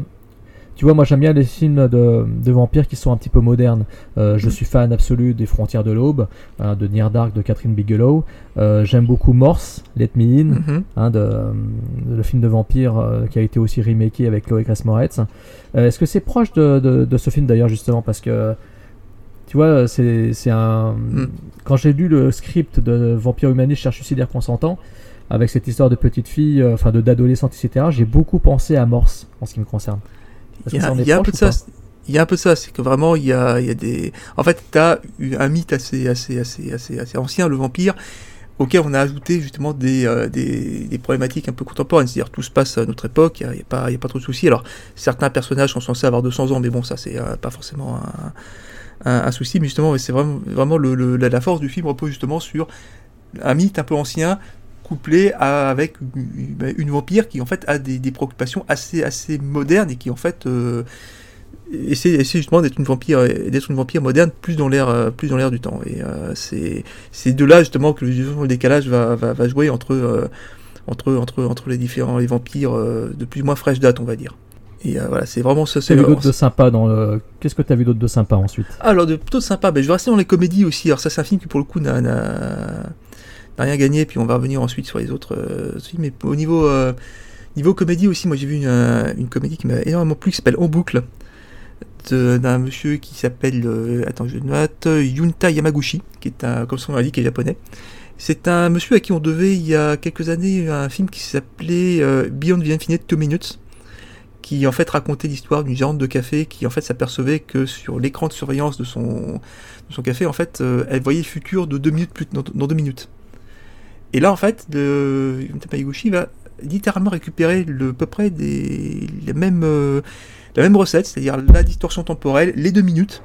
Speaker 1: tu vois, moi j'aime bien les films de, de vampires qui sont un petit peu modernes. Euh, je suis fan absolu des Frontières de l'Aube, hein, de Near Dark de Catherine Bigelow. Euh, j'aime beaucoup Morse, Let Me In,
Speaker 2: Mhm.
Speaker 1: hein, de, de- le film de vampire euh, qui a été aussi remaké avec Chloé Grace Moretz. Est-ce que c'est proche de, ce film d'ailleurs justement? Parce que tu vois, c'est un. Quand j'ai lu le script de Vampire Humaniste cherche suicidaire consentant, avec cette histoire de petite fille, enfin de d'adolescente, etc., j'ai beaucoup pensé à Morse en ce qui me concerne.
Speaker 2: Il y a, y un peu de ça.
Speaker 1: pas
Speaker 2: Il y a un peu de ça, c'est que vraiment il y a, y a des. En fait, t'as eu un mythe assez, assez, assez, assez, assez ancien, le vampire, auquel on a ajouté justement des, euh, des, des problématiques un peu contemporaines. C'est-à-dire tout se passe à notre époque, il n'y a, pas, y a pas trop de soucis. Alors certains personnages sont censés avoir 200 ans, mais bon, ça c'est euh, pas forcément un, un, un souci. Mais justement, c'est vraiment, vraiment le, le- la, la force du film repose justement sur un mythe un peu ancien couplé à- avec une, vampire qui en fait a des, des préoccupations assez assez modernes et qui en fait euh, essaie, essaie justement d'être une vampire d'être une vampire moderne plus dans l'air euh, plus dans l'air du temps et euh, c'est c'est de là justement que le, décalage va, va, va jouer entre euh, entre entre entre les différents les vampires de plus ou moins fraîche date on va dire et euh, voilà c'est vraiment ça c'est
Speaker 1: d'autres de sympa dans le. Qu'est-ce que t'as vu d'autre de sympa ensuite?
Speaker 2: Alors de plutôt sympa, ben, je vais rester dans les comédies aussi. Alors ça c'est un film qui pour le coup n'a n'a- rien gagné, puis on va revenir ensuite sur les autres euh, films. Mais au niveau euh, niveau comédie aussi, moi j'ai vu une, euh, une comédie qui m'a énormément plu, qui s'appelle En boucle, d'un monsieur qui s'appelle, attends je note, Yunta Yamaguchi, qui est un, comme son nom l'indique, qui est japonais. C'est un monsieur à qui on devait il y a quelques années un film qui s'appelait Beyond the Infinite Two Minutes qui en fait racontait l'histoire d'une gérante de café qui en fait s'apercevait que sur l'écran de surveillance de son, de son café, en fait, elle voyait le futur de deux minutes plus dans, dans deux minutes. Et là, en fait, le va littéralement récupérer le, à peu près des, les mêmes, euh, la même recette, c'est-à-dire la distorsion temporelle, les deux minutes.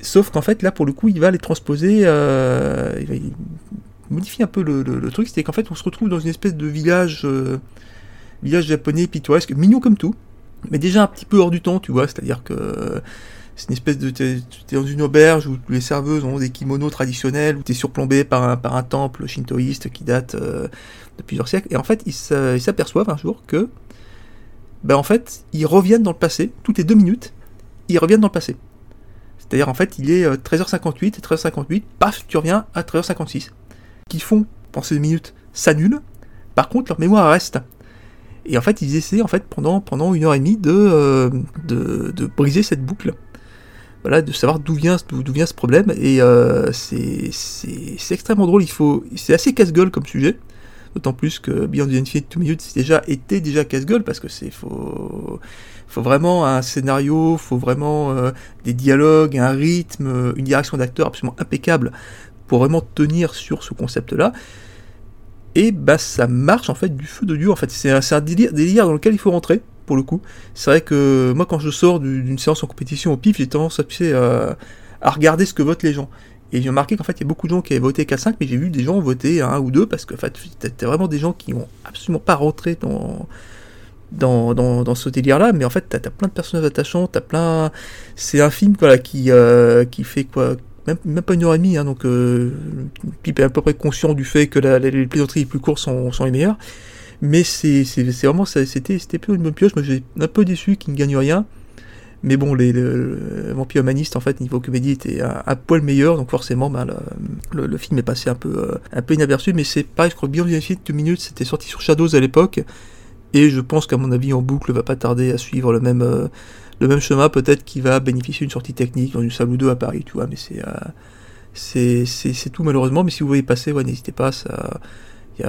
Speaker 2: Sauf qu'en fait, là, pour le coup, il va les transposer, euh, il va il modifie un peu le, le- le truc, c'est qu'en fait, on se retrouve dans une espèce de village, euh, village japonais pittoresque, mignon comme tout, mais déjà un petit peu hors du temps, tu vois, c'est-à-dire que c'est une espèce de. T'es dans une auberge où les serveuses ont des kimonos traditionnels, où t'es surplombé par un, par un temple shintoïste qui date euh, de plusieurs siècles. Et en fait, ils s'a- ils s'aperçoivent un jour que. Ben en fait, ils reviennent dans le passé, toutes les deux minutes, ils reviennent dans le passé. C'est-à-dire, en fait, il est euh, 13h58 et 13h58, paf, tu reviens à 13h56. Qu'ils font pendant ces deux minutes s'annulent, par contre, leur mémoire reste. Et en fait, ils essaient, en fait, pendant, pendant une heure et demie, de, euh, de, de briser cette boucle. Voilà, de savoir d'où vient, d'où vient ce problème. Et euh, c'est c'est- extrêmement drôle. Il faut, c'est assez casse-gueule comme sujet. D'autant plus que Beyond the Infinite Two Minutes déjà été déjà casse-gueule parce que c'est faut faut vraiment un scénario, faut vraiment euh, des dialogues, un rythme, une direction d'acteur absolument impeccable pour vraiment tenir sur ce concept-là. Et bah ça marche en fait du feu de Dieu. En fait, c'est un, c'est un délire dans lequel il faut rentrer pour le coup. C'est vrai que moi quand je sors du- d'une séance en compétition au pif, j'ai tendance sais, à, regarder ce que votent les gens. Et j'ai remarqué qu'en fait il y a beaucoup de gens qui avaient voté 4-5, mais j'ai vu des gens voter 1 ou 2 parce que en fait t'as vraiment des gens qui ont absolument pas rentré dans dans, ce délire-là, mais en fait, t'as as plein de personnages attachants, t'as plein... C'est un film qui, euh, qui fait quoi même, pas une heure et demie, hein, donc euh, est à peu près conscient du fait que les plaisanteries les plus courtes sont les meilleures, mais c'est vraiment... C'était plutôt une bonne pioche, moi j'ai un peu déçu qu'il ne gagne rien, mais bon, les, le, Vampire Humaniste, en fait, niveau comédie, était un, poil meilleur, donc forcément, ben, le, film est passé un peu, euh, un peu inaperçu, mais c'est pareil, je crois the Infinite Two Minutes, c'était sorti sur Shadows à l'époque, et je pense qu'à mon avis, en boucle, va pas tarder à suivre le même, euh, le même chemin, peut-être qu'il va bénéficier d'une sortie technique dans une salle ou deux à Paris, tu vois, mais c'est, euh, c'est, tout malheureusement, mais si vous voyez passer, ouais, n'hésitez pas, ça,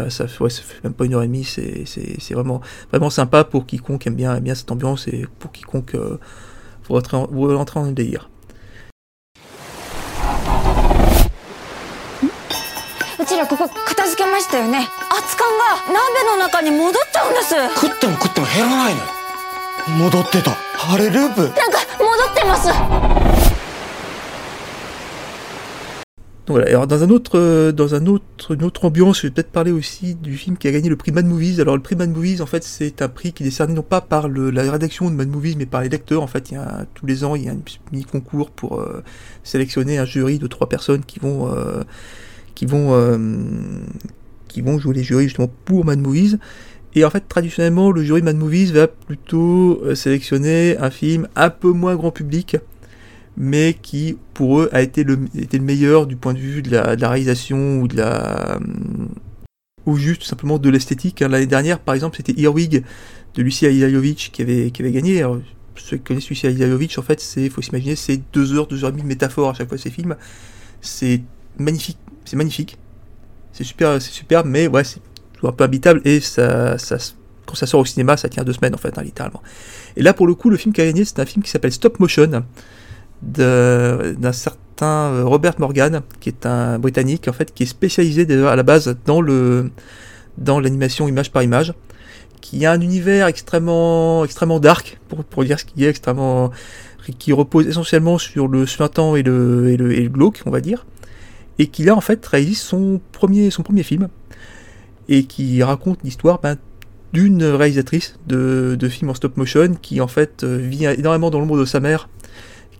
Speaker 2: ça, ouais, ça fait même pas une heure et demie, c'est, c'est, c'est vraiment, vraiment sympa pour quiconque aime bien, aime bien cette ambiance et pour quiconque euh, vous rentrez en, vous rentrez en délire. Voilà, alors dans un autre, euh, dans un autre, une autre ambiance, je vais peut-être parler aussi du film qui a gagné le prix Mad Movies. Alors le prix Mad Movies, en fait, c'est un prix qui est décerné non pas par le- la rédaction de Mad Movies, mais par les lecteurs. En fait, il y a tous les ans, il y a un mini concours pour euh, sélectionner un jury de trois personnes qui vont, euh, qui vont, euh, qui vont jouer les jurys justement pour Mad Movies. Et en fait, traditionnellement, le jury Mad Movies va plutôt euh, sélectionner un film un peu moins grand public, mais qui pour eux a été le, meilleur du point de vue de la, réalisation ou de la hum, ou juste tout simplement de l'esthétique. hein. L'année dernière, par exemple, c'était Earwig de Lucia Ilajovic qui avait, qui avait gagné. Ceux qui connaissent Lucia Ilajovic, en fait, c'est, faut s'imaginer, c'est deux heures, deux heures et demie de métaphore à chaque fois ces films. C'est magnifique, c'est magnifique. C'est super, c'est super, mais ouais, c'est un peu habitable et ça, ça, quand ça sort au cinéma, ça tient deux semaines en fait, hein, littéralement. Et là, pour le coup, le film qui a gagné, c'est un film qui s'appelle Stop Motion d'un certain euh, Robert Morgan, qui est un Britannique en fait, qui est spécialisé à la base dans le dans l'animation image par image, qui a un univers extrêmement extrêmement dark pour, pour dire ce qui est extrêmement qui repose essentiellement sur le suintant et le, et le et le glauque, on va dire, et qui là en fait réalise son premier son premier film et qui raconte l'histoire ben, d'une réalisatrice de, de films en stop motion qui en fait euh, vit énormément dans l'ombre de sa mère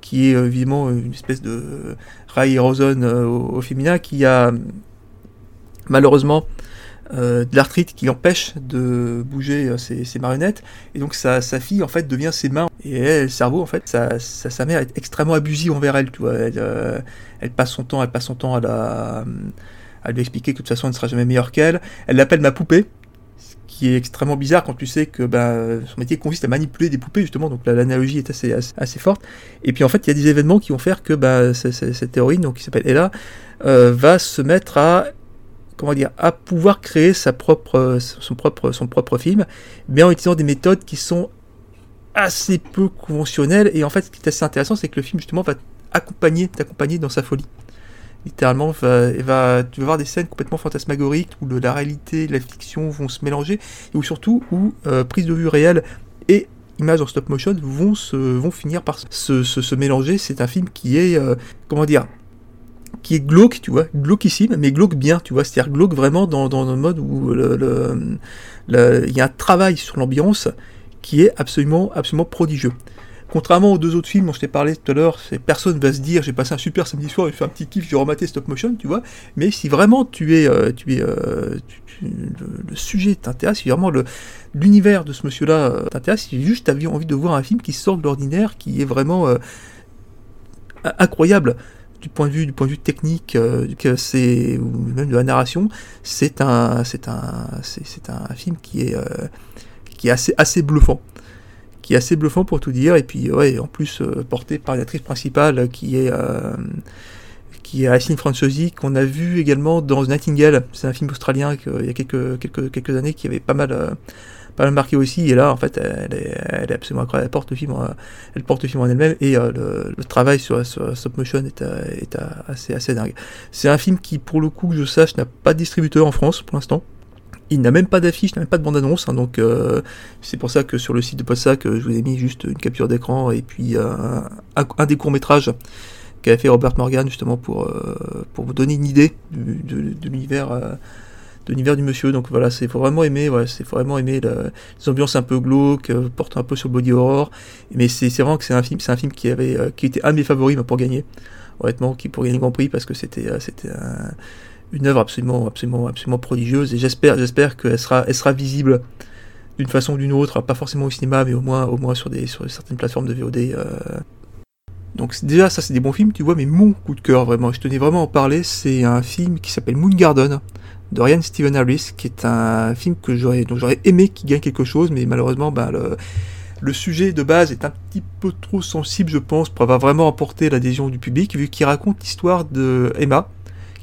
Speaker 2: qui est euh, évidemment une espèce de Ray Rosen euh, au, au féminin, qui a malheureusement euh, de l'arthrite qui l'empêche de bouger euh, ses, marionnettes, et donc sa, fille en fait devient ses mains, et elle, le cerveau en fait, sa, sa, mère est extrêmement abusive envers elle, elle, euh, passe son temps, elle passe son temps à la à lui expliquer que de toute façon elle ne sera jamais meilleure qu'elle, elle l'appelle ma poupée, qui est extrêmement bizarre quand tu sais que ben, son métier consiste à manipuler des poupées justement, donc la- l'analogie est assez, assez, assez forte. Et puis en fait il y a des événements qui vont faire que c- cette héroïne, donc qui s'appelle Ella, euh, va se mettre à comment dire à pouvoir créer sa propre son propre son propre film, mais en utilisant des méthodes qui sont assez peu conventionnelles. Et en fait ce qui est assez intéressant c'est que le film justement va accompagner t'accompagner dans sa folie littéralement va, va, tu vas voir des scènes complètement fantasmagoriques où la réalité et la fiction vont se mélanger et où surtout où euh, prise de vue réelle et images en stop motion vont se vont finir par se, se, se mélanger. C'est un film qui est euh, comment dire qui est glauque tu vois glauquissime mais glauque bien tu vois. C'est-à-dire glauque vraiment dans, dans un mode où il y a un travail sur l'ambiance qui est absolument absolument prodigieux Contrairement aux deux autres films dont je t'ai parlé tout à l'heure, personne va se dire j'ai passé un super samedi soir, j'ai fait un petit kiff, j'ai rematé stop motion, tu vois. Mais si vraiment tu es, euh, tu es, euh, le, sujet t'intéresse, si vraiment l'univers de ce monsieur-là euh, t'intéresse, si juste t'as envie de voir un film qui sort de l'ordinaire, qui est vraiment in- incroyable du point de vue du point de vue technique, que c'est ou même de la narration, c'est un c'est un c'est un film qui est qui est assez assez bluffant qui est assez bluffant pour tout dire, et puis ouais, en plus euh, porté par l'actrice principale qui est euh, qui est Aislinn Franciosi, qu'on a vu également dans Nightingale, c'est un film australien il y a quelques, quelques, quelques années qui avait pas mal, euh, pas mal marqué aussi, et là en fait elle est, absolument incroyable, elle porte le film, elle porte le film en elle-même, et le, travail sur, sur stop motion est, est assez, assez dingue. C'est un film qui pour le coup que je sache n'a pas de distributeur en France pour l'instant, il n'a même pas d'affiche, n'a même pas de bande-annonce, hein, donc euh, c'est pour ça que sur le site de Podsac, euh, je vous ai mis juste une capture d'écran et puis euh, un, un des courts-métrages qu'avait fait Robert Morgan justement pour, euh, pour vous donner une idée de, l'univers euh, de l'univers du monsieur. Donc voilà, c'est vraiment aimer, ouais, c'est vraiment aimer le- les ambiances un peu glauques, euh, portant un peu sur body horror. Mais c'est vraiment que c'est un film, c'est un film qui avait qui était un de mes favoris moi, pour gagner, honnêtement, qui pour gagner le Grand Prix parce que c'était c'était un- une œuvre absolument absolument absolument prodigieuse et j'espère j'espère qu'elle sera elle sera visible d'une façon ou d'une autre, pas forcément au cinéma, mais au moins au moins sur des sur certaines plateformes de VOD. euh. Donc déjà ça c'est des bons films, tu vois, mais mon coup de cœur vraiment, je tenais vraiment à en parler, c'est un film qui s'appelle Moon Garden de Ryan Steven Harris, qui est un film que j'aurais dont j'aurais aimé qu'il gagne quelque chose, mais malheureusement bah, le sujet de base est un petit peu trop sensible, je pense, pour avoir vraiment emporté l'adhésion du public, vu qu'il raconte l'histoire de Emma,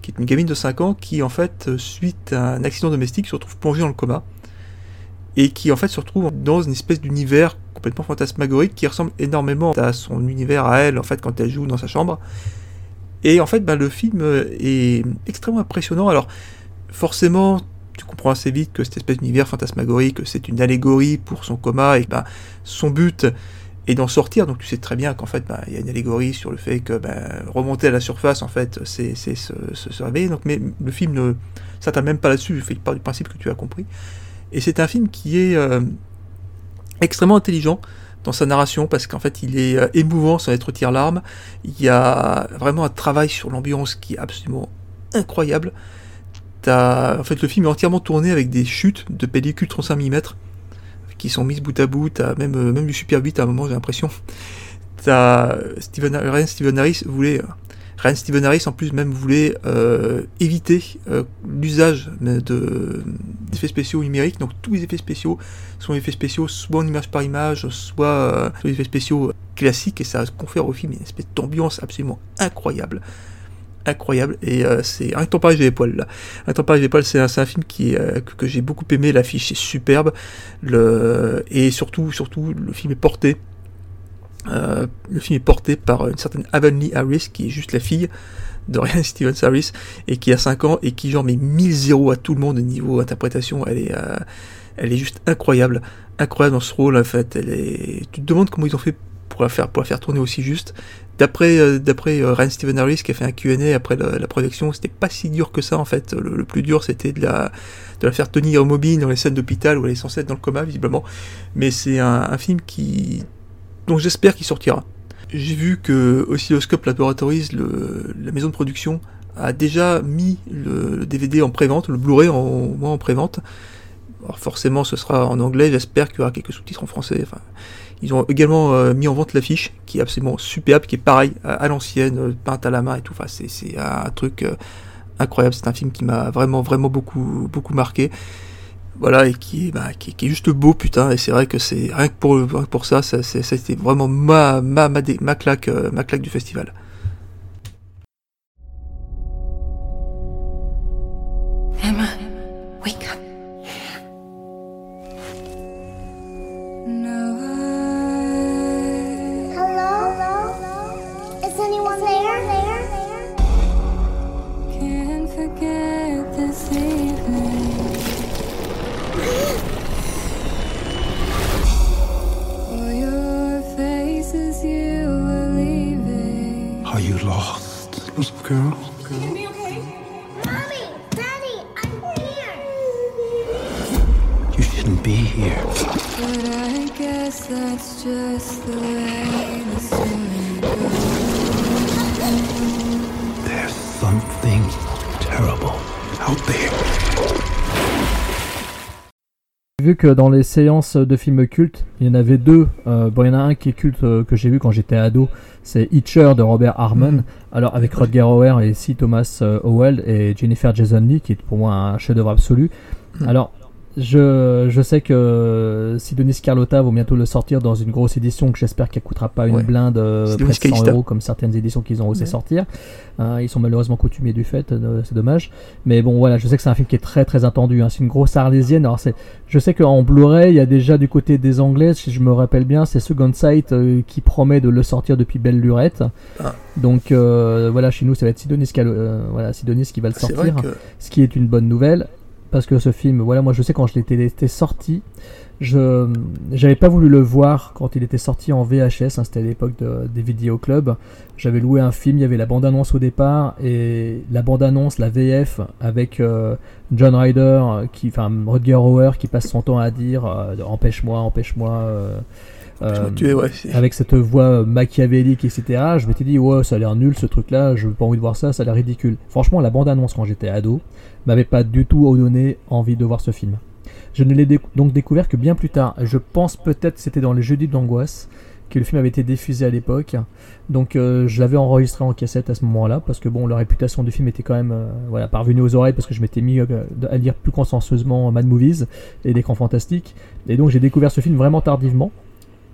Speaker 2: qui est une gamine de 5 ans, qui en fait, euh, suite à un accident domestique, se retrouve plongée dans le coma, et qui en fait se retrouve dans une espèce d'univers complètement fantasmagorique qui ressemble énormément à son univers à elle, en fait, quand elle joue dans sa chambre. Et en fait, bah, le film euh, est extrêmement impressionnant. Alors, forcément, tu comprends assez vite que cette espèce d'univers fantasmagorique, c'est une allégorie pour son coma, et bah, son but est d'en sortir. Donc tu sais très bien qu'en fait, bah, il y a une allégorie sur le fait que bah, remonter à la surface, en fait, c'est se, réveiller. Donc, mais le film ne s'attarde même pas là-dessus, il part du principe que tu as compris. Et c'est un film qui est euh, extrêmement intelligent dans sa narration parce qu'en fait il est euh, émouvant sans être tire-larme. Il y a vraiment un travail sur l'ambiance qui est absolument incroyable. En fait, le film est entièrement tourné avec des chutes de pellicule 35 mm qui sont mises bout à bout. T'as même, euh, même du Super 8 à un moment, j'ai l'impression. T'as Steven, Ryan Steven euh, Ryan Steven Harris en plus même voulait euh, éviter euh, l'usage de d'effets spéciaux numériques. Donc tous les effets spéciaux sont effets spéciaux soit en image par image, soit euh, des effets spéciaux classiques et ça confère au film une espèce d'ambiance absolument incroyable incroyable et euh, c'est un temps pareil j'ai les poils là. Un temps pareil j'ai les poils c'est un, un film qui euh, que, j'ai beaucoup aimé l'affiche est superbe le et surtout surtout le film est porté euh, le film est porté par une certaine Avonlea Harris qui est juste la fille de Ryan <laughs> Stevens Harris et qui a 5 ans et qui genre met 1000 zéros à tout le monde au niveau interprétation. Elle est elle est juste incroyable. Incroyable dans ce rôle en fait. Elle est tu te demandes comment ils ont fait pour la faire pour la faire tourner aussi juste d'après euh, d'après euh, Ryan Steven Harris qui a fait un Q&A après la, la projection c'était pas si dur que ça en fait le, plus dur c'était de la de la faire tenir mobile dans les scènes d'hôpital où elle est censée être dans le coma visiblement mais c'est un, film qui donc j'espère qu'il sortira. J'ai vu que Oscilloscope Laboratories, le, la maison de production, a déjà mis le, DVD en pré-vente, le Blu-ray en, au moins en pré-vente. Alors forcément ce sera en anglais, j'espère qu'il y aura quelques sous-titres en français. Ils ont également euh, mis en vente l'affiche, qui est absolument superbe, qui est pareil, à, à l'ancienne, euh, peinte à la main et tout. Enfin, c'est, un truc euh, incroyable, c'est un film qui m'a vraiment, vraiment beaucoup, beaucoup marqué voilà et qui est, bah, qui, est juste beau putain et c'est vrai que c'est rien que pour rien que pour ça ça été vraiment ma ma ma, ma claque euh, ma claque du festival
Speaker 17: Emma, wake up.
Speaker 18: Lost, little girl?
Speaker 19: Mommy, Daddy, I'm here.
Speaker 18: You shouldn't
Speaker 8: be here.
Speaker 20: But I guess that's just the way the story goes.
Speaker 8: There's something terrible out there.
Speaker 1: Vu que dans les séances de films cultes, il y en avait deux. Euh, bon, il y en a un qui est culte euh, que j'ai vu quand j'étais ado, c'est Hitcher de Robert Harmon.
Speaker 2: Mhm.
Speaker 1: Alors avec Rodger Hauer et C. Thomas euh, Howell et Jennifer Jason Leigh, qui est pour moi un chef-d'œuvre absolu.
Speaker 2: Mhm.
Speaker 1: Alors je, je sais que Sidonis Carlotta vont bientôt le sortir dans une grosse édition que j'espère qu'elle coûtera pas une
Speaker 2: Ouais.
Speaker 1: blinde euh,
Speaker 2: Sidonis
Speaker 1: presque 100
Speaker 2: Calista.
Speaker 1: euros comme certaines éditions qu'ils ont osé
Speaker 2: Ouais.
Speaker 1: sortir. Hein, ils sont malheureusement coutumiers du fait, euh, c'est dommage. Mais bon voilà, je sais que c'est un film qui est très très attendu. hein. C'est une grosse arlésienne. Alors c'est, je sais qu'en Blu-ray, il y a déjà du côté des Anglais, si je me rappelle bien, c'est Second Sight euh, qui promet de le sortir depuis Belle Lurette.
Speaker 2: Ah.
Speaker 1: Donc euh, voilà, chez nous, ça va être Sidonis, Cal- euh, voilà, Sidonis qui va le
Speaker 2: vrai
Speaker 1: sortir,
Speaker 2: que-
Speaker 1: ce qui est une bonne nouvelle. Parce que ce film, voilà, moi je sais quand je l'étais sorti, je j'avais pas voulu le voir quand il était sorti en VHS, hein, c'était à l'époque de- des vidéoclubs. J'avais loué un film, il y avait la bande-annonce au départ, et la bande-annonce, la VF, avec euh, John Ryder, euh, qui, enfin Rutger Hauer, qui passe son temps à dire euh, empêche-moi, empêche-moi. euh,
Speaker 2: De ouais, c'est-
Speaker 1: avec cette voix machiavélique, etc. Je m'étais dit, ouais, ça a l'air nul ce truc-là, je n'ai pas envie de voir ça, ça a l'air ridicule. Franchement, la bande-annonce quand j'étais ado m'avait pas du tout donné envie de voir ce film. Je ne l'ai donc découvert que bien plus tard. Je pense peut-être que c'était dans les Jeudis d'angoisse que le film avait été diffusé à l'époque. Donc euh, je l'avais enregistré en cassette à ce moment-là parce que bon, la réputation du film était quand même euh, voilà parvenue aux oreilles parce que je m'étais mis euh, à lire plus consciencieusement Mad Movies et d'écran fantastique. Et donc j'ai découvert ce film vraiment tardivement.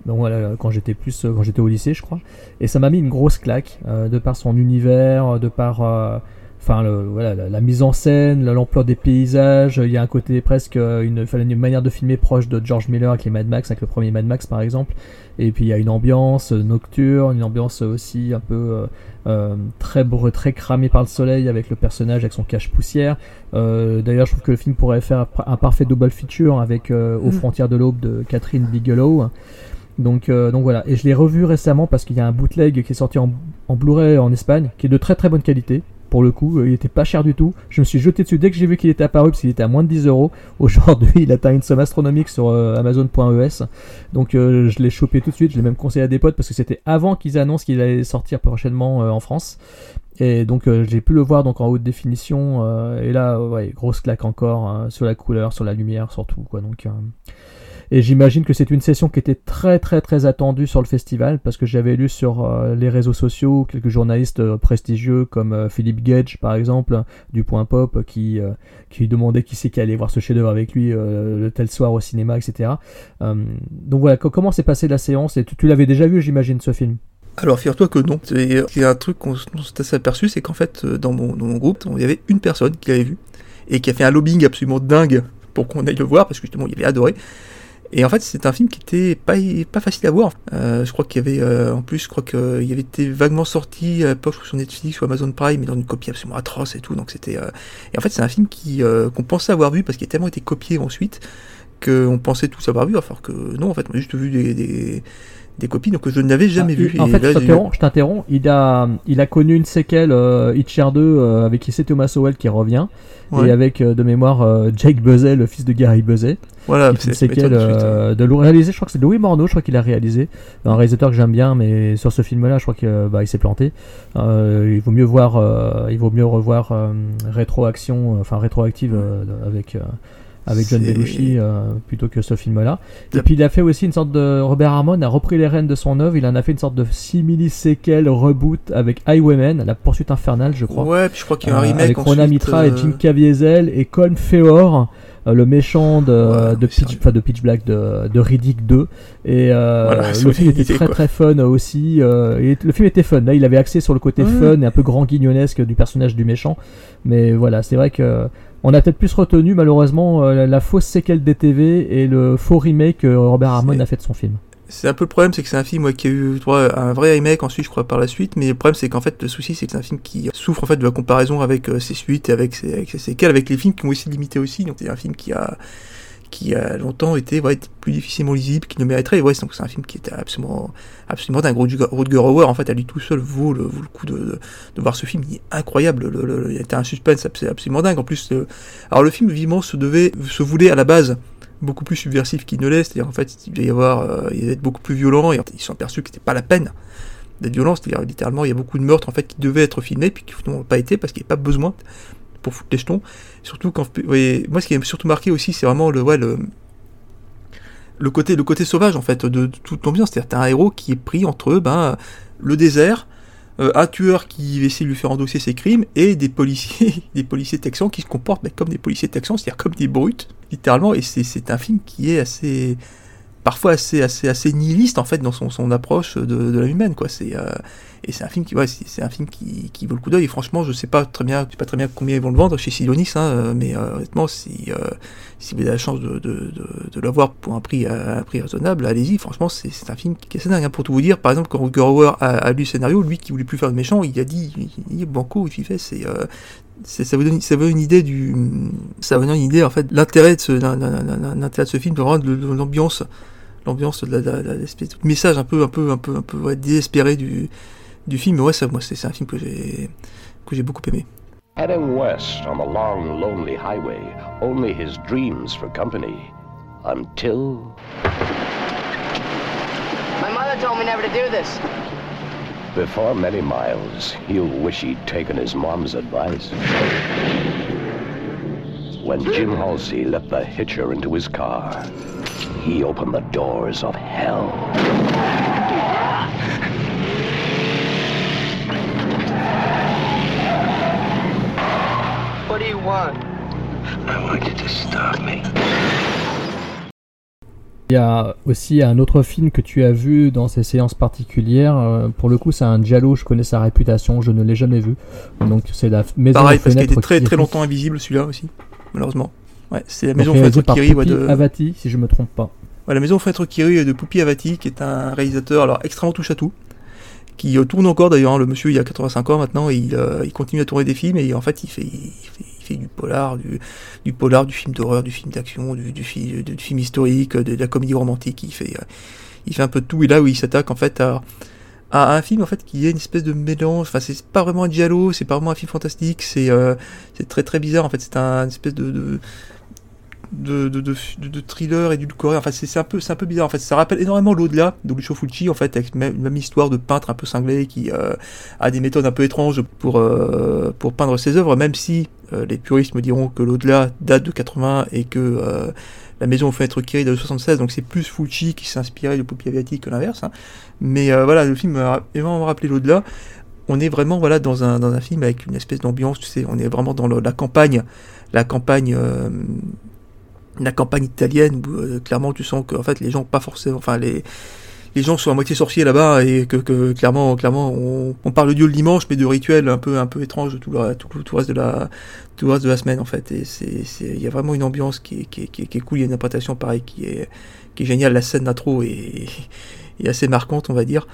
Speaker 1: Donc voilà, quand j'étais plus, quand j'étais au lycée, je crois. Et ça m'a mis une grosse claque, euh, de par son univers, de par, euh, enfin, le, voilà, la, la mise en scène, la- l'ampleur des paysages. Il y a un côté presque, euh, une, une manière de filmer proche de George Miller avec les Mad Max, avec le premier Mad Max par exemple. Et puis il y a une ambiance euh, nocturne, une ambiance aussi un peu euh, euh, très très cramée par le soleil avec le personnage avec son cache poussière. Euh, D'ailleurs, je trouve que le film pourrait faire un parfait double feature avec euh, Aux
Speaker 2: Mm.
Speaker 1: frontières de l'aube de Catherine Bigelow. Donc, euh, voilà, et je l'ai revu récemment parce qu'il y a un bootleg qui est sorti en, Blu-ray en Espagne, qui est de très très bonne qualité. Pour le coup, Euh, il était pas cher du tout. Je me suis jeté dessus dès que j'ai vu qu'il était apparu, parce qu'il était à moins de 10 euros. <laughs> Aujourd'hui, il atteint une somme astronomique sur euh, Amazon.es. Donc euh, je l'ai chopé tout de suite. Je l'ai même conseillé à des potes parce que c'était avant qu'ils annoncent qu'il allait sortir prochainement en France. Et donc j'ai pu le voir donc en haute définition. et là, ouais, grosse claque encore hein, sur la couleur, sur la lumière, surtout quoi. Donc et j'imagine que c'est une session qui était très très très attendue sur le festival parce que j'avais lu sur euh, les réseaux sociaux quelques journalistes euh, prestigieux comme euh, Philippe Gage par exemple du Point Pop qui qui demandait qui c'est qui allait voir ce chef-d'œuvre avec lui le tel soir au cinéma etc. Donc voilà co- comment s'est passée la séance? Et tu, l'avais déjà vu j'imagine ce film?
Speaker 2: Alors, figure-toi que non. C'est un truc qu'on s'est aperçu, c'est qu'en fait, dans mon, dans mon groupe, il y avait une personne qui l'avait vu et qui a fait un lobbying absolument dingue pour qu'on aille le voir parce que justement, il avait adoré. Et en fait, c'est un film qui était pas, pas facile à voir. Euh, je crois qu'il y avait, euh, en plus, je crois qu'il avait été vaguement sorti à l'époque sur Netflix ou Amazon Prime, mais dans une copie absolument atroce et tout. Donc c'était. euh, Et en fait, c'est un film qui euh, qu'on pensait avoir vu parce qu'il a tellement été copié ensuite qu'on pensait tous avoir vu, alors que non, en fait, on a juste vu des, des, des copies, donc je ne l'avais jamais
Speaker 1: Ah,
Speaker 2: vu.
Speaker 1: En
Speaker 2: Et
Speaker 1: fait,
Speaker 2: là,
Speaker 1: je t'interromps. Il a, il a connu une séquelle euh, Hitcher 2 euh, avec c'est Thomas Howell qui revient
Speaker 2: Ouais.
Speaker 1: et avec euh, de mémoire euh, Jake Buzzet, le fils de Gary Buzzet.
Speaker 2: Voilà,
Speaker 1: une
Speaker 2: c'est- m'étonne
Speaker 1: séquelle
Speaker 2: de
Speaker 1: euh, de Lou- réalisé, je crois que c'est Louis Morneau, je crois qu'il a réalisé, un réalisateur que j'aime bien, mais sur ce film-là, je crois qu'il bah, s'est planté. Il vaut mieux voir, il vaut mieux revoir rétroaction, enfin rétroactive avec. Avec John Belushi euh, plutôt que ce film-là. Et puis il a fait aussi une sorte de Robert Harmon a repris les rênes de son œuvre. Il en a fait une sorte de simili séquelle reboot avec Highwaymen, la poursuite infernale, je crois.
Speaker 2: Ouais, puis je crois qu'il y a un
Speaker 1: Euh,
Speaker 2: remake
Speaker 1: avec Rona
Speaker 2: ensuite,
Speaker 1: Mitra et
Speaker 2: euh,
Speaker 1: Jim Caviezel et Colm Feore. euh, le méchant de, de, Pitch, enfin, de Pitch Black de, de Riddick 2 et euh,
Speaker 2: Voilà,
Speaker 1: le film était très
Speaker 2: quoi.
Speaker 1: très fun aussi euh, et le film était fun là il avait axé sur le côté fun et un peu grand guignonesque du personnage du méchant mais voilà c'est vrai que on a peut-être plus retenu malheureusement euh, la, la fausse séquelle des TV et le faux remake que Robert Harmon a fait de son film
Speaker 2: C'est un peu le problème, c'est que c'est un film ouais, qui a eu un vrai remake ensuite, je crois, par la suite. Mais le problème, c'est qu'en fait, le souci, c'est que c'est un film qui souffre en fait de la comparaison avec euh, ses suites et avec ses, avec ses séquelles, avec les films qui ont aussi limité aussi. Donc c'est un film qui a qui a longtemps été ouais, plus difficilement lisible, qui ne mériterait. Ouais, donc c'est un film qui était absolument, absolument dingue. Rutger Hauer, en fait, à lui tout seul vaut le, coup de, voir ce film. Il est incroyable. Le, le- il était un suspense abs- absolument dingue. En plus, alors le film vivement se devait, se voulait à la base beaucoup plus subversif qu'il ne l'est, c'est-à-dire en fait il va y avoir, euh, il va être beaucoup plus violent ils sont aperçus que c'était pas la peine d'être violent, c'est-à-dire littéralement il y a beaucoup de meurtres en fait qui devaient être filmés puis qui n'ont pas été parce qu'il n'y a pas besoin pour foutre les jetons. Surtout quand, vous voyez, moi ce qui m'a surtout marqué aussi c'est vraiment le, ouais, le, le côté, le côté sauvage en fait de, toute l'ambiance, c'est-à-dire t'as un héros qui est pris entre ben, le désert, euh, un tueur qui va essayer de lui faire endosser ses crimes et des policiers, <laughs> des policiers texans qui se comportent ben, comme des policiers texans, c'est-à-dire comme des brutes, littéralement. Et c'est un film qui est assez, parfois assez, assez, assez nihiliste en fait dans son, son approche de, de la humaine, quoi. C'est euh, et c'est un film qui, ouais, c'est un film qui, qui vaut le coup d'œil. Et franchement, je sais pas très bien, je sais pas très bien combien ils vont le vendre chez Sidonis, hein, mais euh, honnêtement, si euh, si vous avez la chance de, de, de, l'avoir pour un prix à un prix raisonnable, allez-y. Franchement, c'est un film qui est assez. Hein, pour tout vous dire, par exemple, quand Ruger Hauer a, lu le scénario, lui qui voulait plus faire de méchant, il a dit, il, dit Banco, il fait, c'est euh, ça vous donne ça vous donne une idée du ça vous donne une idée en fait l'intérêt de ce l'intérêt de ce film de l'ambiance l'ambiance de la, la, la, l'espèce de message un peu un peu un peu un peu désespéré du du film. Ouais, ça, moi, c'est un film que j'ai que j'ai beaucoup aimé.
Speaker 19: Heading west on the long, lonely highway, only his dreams for company, until.
Speaker 21: My mother told me never to do this.
Speaker 19: Before many miles, he'll wish he'd taken his mom's advice. When Jim Halsey let the hitcher into his car, he opened the doors of hell.
Speaker 21: What do you want?
Speaker 3: I want you to stop me.
Speaker 1: Il y a aussi un autre film que tu as vu dans ces séances particulières. Euh, pour le coup, c'est un Giallo. Je connais sa réputation. Je ne l'ai jamais vu. Donc, c'est la maison
Speaker 2: Pareil, parce qu'il était très
Speaker 1: qui
Speaker 2: très longtemps invisible celui-là aussi, malheureusement. Ouais, c'est la maison qui rit ouais, de.
Speaker 1: Avati, si je me trompe pas.
Speaker 2: Ouais, la maison aux fenêtres qui rit de Poupi Avati, qui est un réalisateur alors extrêmement touche à tout, qui euh, tourne encore d'ailleurs. hein, le monsieur, il a 85 ans maintenant, et il, euh, il continue à tourner des films et en fait, il fait, il fait, il fait du polar, du, polar, du film d'horreur, du film d'action, du, du, fi- du film historique, de, la comédie romantique. Il fait, euh, il fait un peu de tout. Et là où il s'attaque en fait à, un film en fait qui est une espèce de mélange. Enfin, c'est pas vraiment un giallo, c'est pas vraiment un film fantastique. C'est, euh, très très bizarre en fait. C'est un une espèce de de, thriller et du coréen. Enfin, c'est un peu, un peu bizarre. En fait, ça rappelle énormément l'au-delà de Lucio Fulci, en fait, avec même, même histoire de peintre un peu cinglé qui euh, a des méthodes un peu étranges pour euh, pour peindre ses œuvres, même si euh, les puristes me diront que l'au-delà date de 80 et que la maison aux fenêtres date de 76, donc c'est plus Fulci qui inspiré de Pupi Avati que l'inverse. hein. Mais voilà, le film m'a énormément rappelé l'au-delà. On est vraiment voilà dans un dans un film avec une espèce d'ambiance, tu sais, on est vraiment dans la campagne, la campagne la campagne italienne où euh, clairement tu sens que en fait les gens pas forcément enfin les les gens sont à moitié sorciers là-bas et que, que clairement clairement on, on parle de Dieu le dimanche mais de rituels un peu un peu étranges tout le tout, tout reste de la tout le reste de la semaine en fait. Et c'est c'est il y a vraiment une ambiance qui est, qui est, qui est, qui est cool. Il y a une interprétation pareil qui est qui est géniale. La scène d'intro est, <laughs> est assez marquante on va dire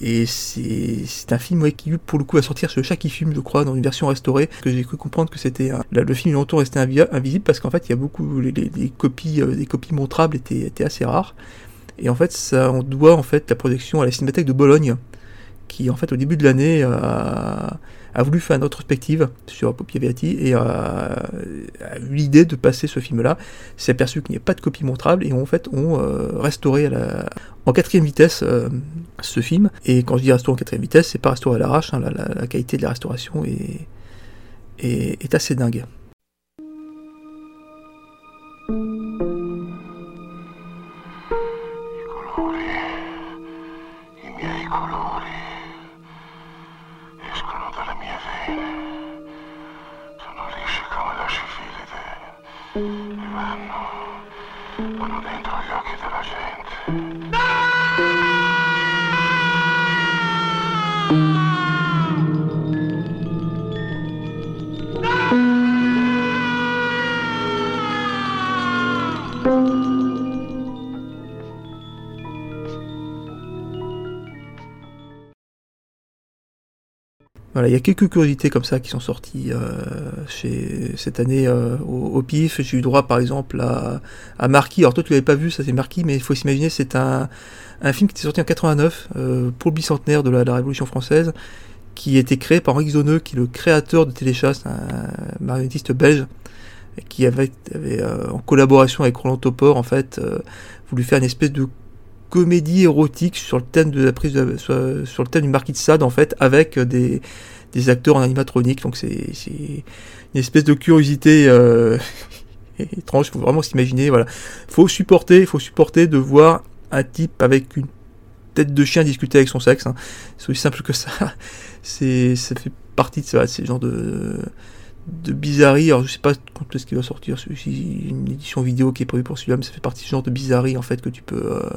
Speaker 2: et c'est un film qui pour le coup à sortir sur chaque film je crois dans une version restaurée que j'ai cru comprendre que c'était le, film longtemps resté invi- invisible parce qu'en fait il y a beaucoup les, copies euh, copies montrables étaient, étaient assez rares. Et en fait ça on doit en fait la projection à la Cinémathèque de Bologne qui en fait au début de l'année a, a voulu faire une rétrospective sur Poppy Avati et a, a eu l'idée de passer ce film-là. S'est aperçu qu'il n'y a pas de copie montrable et en fait ont euh, restauré en quatrième vitesse euh, ce film. Et quand je dis restauré en quatrième vitesse, c'est pas restauré à l'arrache. hein, la, qualité de la restauration est, est, est assez dingue. Il y a quelques curiosités comme ça qui sont sorties euh, cette année euh, au, pif. J'ai eu droit par exemple à, Marquis. Alors toi tu l'avais pas vu, ça c'est Marquis, mais il faut s'imaginer c'est un, un film qui était sorti en 89 euh, pour le bicentenaire de la, Révolution française, qui été créé par Henri Zoneux, qui est le créateur de Téléchat, c'est un marionnettiste belge. qui avait, en collaboration avec Roland Topor en fait voulu faire une espèce de comédie érotique sur le thème de la prise sur le thème du marquis de Sade en fait avec des, des acteurs en animatronique donc c'est une espèce de curiosité euh, <laughs> étrange faut vraiment s'imaginer voilà faut supporter faut supporter de voir un type avec une tête de chien discuter avec son sexe hein. c'est aussi simple que ça <laughs> c'est ça fait partie de ça c'est genre de de bizarrerie. Alors je sais pas quand est-ce qu'il va sortir celui-ci, une édition vidéo qui est prévue pour celui-là, mais ça fait partie de ce genre de bizarrerie en fait que tu peux euh,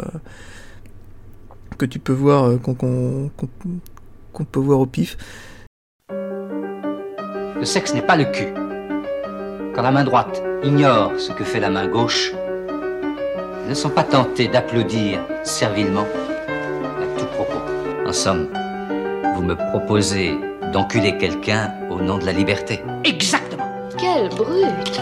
Speaker 2: que tu peux voir euh, qu'on peut voir au pif.
Speaker 22: Le sexe n'est pas le cul. Quand la main droite ignore ce que fait la main gauche, ne sont pas tentés d'applaudir servilement à tout propos. En somme, vous me proposez d'enculer quelqu'un au nom de la liberté.
Speaker 15: Exactement.
Speaker 23: Quelle brute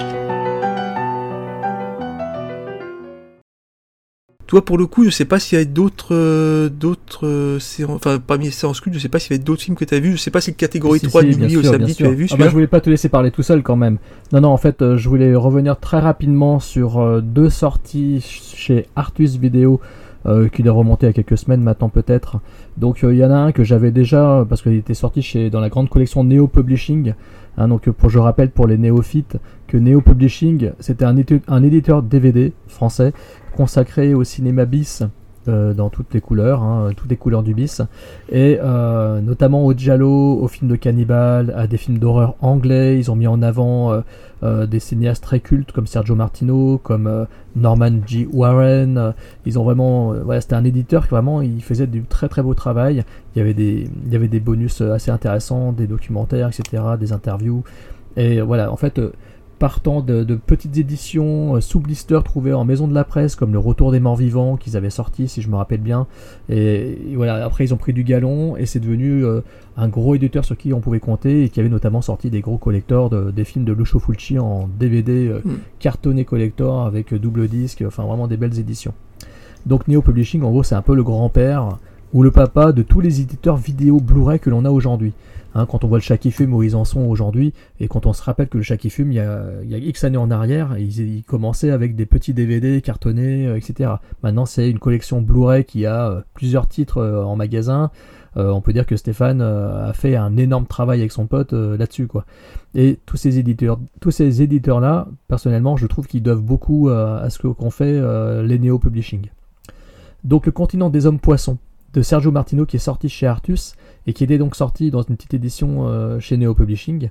Speaker 2: Toi, pour le coup, je sais pas s'il y a d'autres, euh, d'autres euh, séances, enfin, parmi les séances cultes, je sais pas s'il y avait d'autres films que tu as vus, je sais pas si le catégorie
Speaker 1: Si,
Speaker 2: 3
Speaker 1: si, bien
Speaker 2: minuit au samedi tu as vu
Speaker 1: Ah bah, je voulais pas te laisser parler tout seul quand même. Non, non, en fait, euh, je voulais revenir très rapidement sur euh, deux sorties ch- chez Artus Vidéo euh, qui doit remonter à quelques semaines maintenant peut-être. Donc euh, il y en a un que j'avais déjà parce qu'il était sorti chez dans la grande collection Neo Publishing. Hein, donc pour je rappelle pour les néophytes que Neo Publishing c'était un éditeur DVD français consacré au cinéma bis euh, dans toutes les couleurs, hein, toutes les couleurs du bis, et euh, notamment au giallo, aux films de cannibales, à des films d'horreur anglais. Ils ont mis en avant euh, des cinéastes très cultes comme Sergio Martino, comme Norman G. Warren. Ils ont vraiment, voilà, c'était un éditeur qui vraiment, faisait du très très beau travail. Il y avait des, il y avait des bonus assez intéressants, des documentaires, etc., des interviews. Et voilà, en fait, partant de, de petites éditions euh, sous blister trouvées en maison de la presse, comme Le Retour des Morts Vivants qu'ils avaient sorti, si je me rappelle bien. Et, et voilà, après ils ont pris du galon et c'est devenu euh, un gros éditeur sur qui on pouvait compter et qui avait notamment sorti des gros collectors de- des films de Lucio Fulci en DVD euh,
Speaker 2: Mm.
Speaker 1: cartonné collector avec double disque, enfin vraiment des belles éditions. Donc Neo Publishing, en gros, c'est un peu le grand-père ou le papa de tous les éditeurs vidéo Blu-ray que l'on a aujourd'hui. Hein, quand on voit le Shaki Fume où ils en sont aujourd'hui, et quand on se rappelle que le Shaki Fume, il y a, X années en arrière, ils, commençaient avec des petits DVD cartonnés, euh, etc. Maintenant, c'est une collection Blu-ray qui a euh, plusieurs titres euh, en magasin. On peut dire que Stéphane a fait un énorme travail avec son pote là-dessus, quoi. Et tous ces éditeurs, éditeurs-là, personnellement, je trouve qu'ils doivent beaucoup à ce qu'ont fait les Neo Publishing. Donc le continent des hommes poissons de Sergio Martino qui est sorti chez Artus et qui était donc sorti dans une petite édition euh, chez Neo Publishing.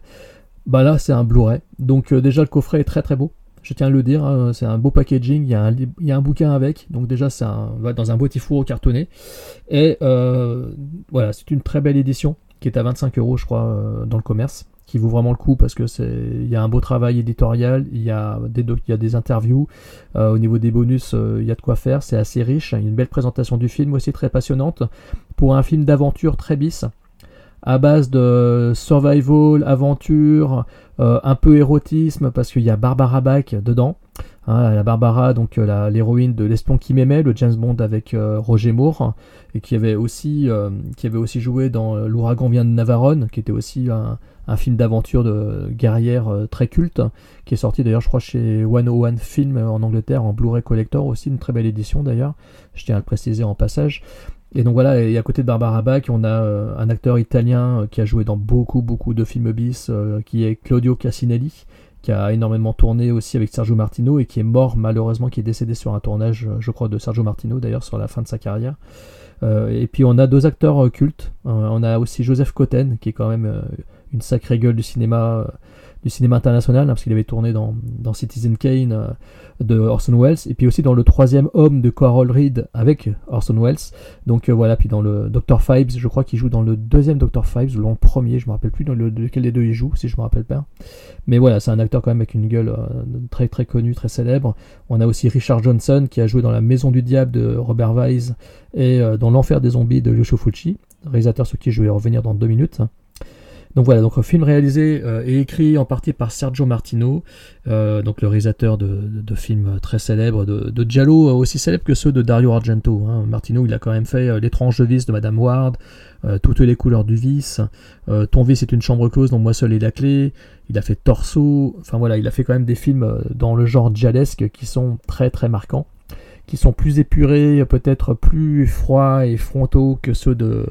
Speaker 1: Bah là c'est un Blu-ray. Donc euh, déjà le coffret est très très beau. Je tiens à le dire, hein, c'est un beau packaging, il y, a un, bouquin avec, donc déjà c'est dans un boîtier fourreau cartonné. Et euh, voilà, c'est une très belle édition qui est à 25 euros je crois dans le commerce, qui vaut vraiment le coup parce que c'est, il y a un beau travail éditorial, il y a des, il y a des interviews, euh, au niveau des bonus, euh, il y a de quoi faire, c'est assez riche. Une belle présentation du film aussi très passionnante. Pour un film d'aventure très bis, à base de survival, aventure, euh, un peu érotisme, parce qu'il y a Barbara Bach dedans. Hein, la Barbara, donc euh, l'héroïne de L'espion qui m'aimait, le James Bond avec Roger Moore, et qui avait aussi, qui avait aussi joué dans L'ouragan vient de Navarone, qui était aussi un, un film d'aventure de guerrière euh, très culte, qui est sorti d'ailleurs, je crois, chez 101 Film euh, en Angleterre, en Blu-ray Collector aussi, une très belle édition d'ailleurs, je tiens à le préciser en passage. Et donc voilà, et à côté de Barbara Bach, on a euh, un acteur italien qui a joué dans beaucoup, beaucoup de films bis, qui est Claudio Cassinelli, qui a énormément tourné aussi avec Sergio Martino et qui est mort malheureusement, qui est décédé sur un tournage, je crois, de Sergio Martino d'ailleurs, sur la fin de sa carrière. Et puis on a deux acteurs cultes. On a aussi Joseph Cotten, qui est quand même une sacrée gueule du cinéma, euh, du cinéma international, hein, parce qu'il avait tourné dans, Citizen Kane euh, de Orson Welles, et puis aussi dans le troisième homme de Carol Reed avec Orson Welles. Donc euh, voilà, puis dans le Dr. Fibes, je crois qu'il joue dans le deuxième Dr. Fibes ou dans le premier, je me rappelle plus dans le, lequel des deux il joue, si je me rappelle pas. Mais voilà, c'est un acteur quand même avec une gueule très très connue, très célèbre. On a aussi Richard Johnson qui a joué dans La Maison du Diable de Robert Wise et dans L'Enfer des Zombies de Lucio Fulci, réalisateur sur qui je vais revenir dans deux minutes. Donc voilà, donc un film réalisé euh, et écrit en partie par Sergio Martino, euh, donc le réalisateur de, films très célèbres, de, de Giallo euh, aussi célèbres que ceux de Dario Argento. hein. Martino, il a quand même fait L'étrange vice de Madame Ward, Toutes les couleurs du vice, Ton vice est une chambre close dont moi seul est la clé. Il a fait Torso, enfin voilà, il a fait quand même des films dans le genre giallesque qui sont très très marquants qui sont plus épurés, peut-être plus froids et frontaux que ceux de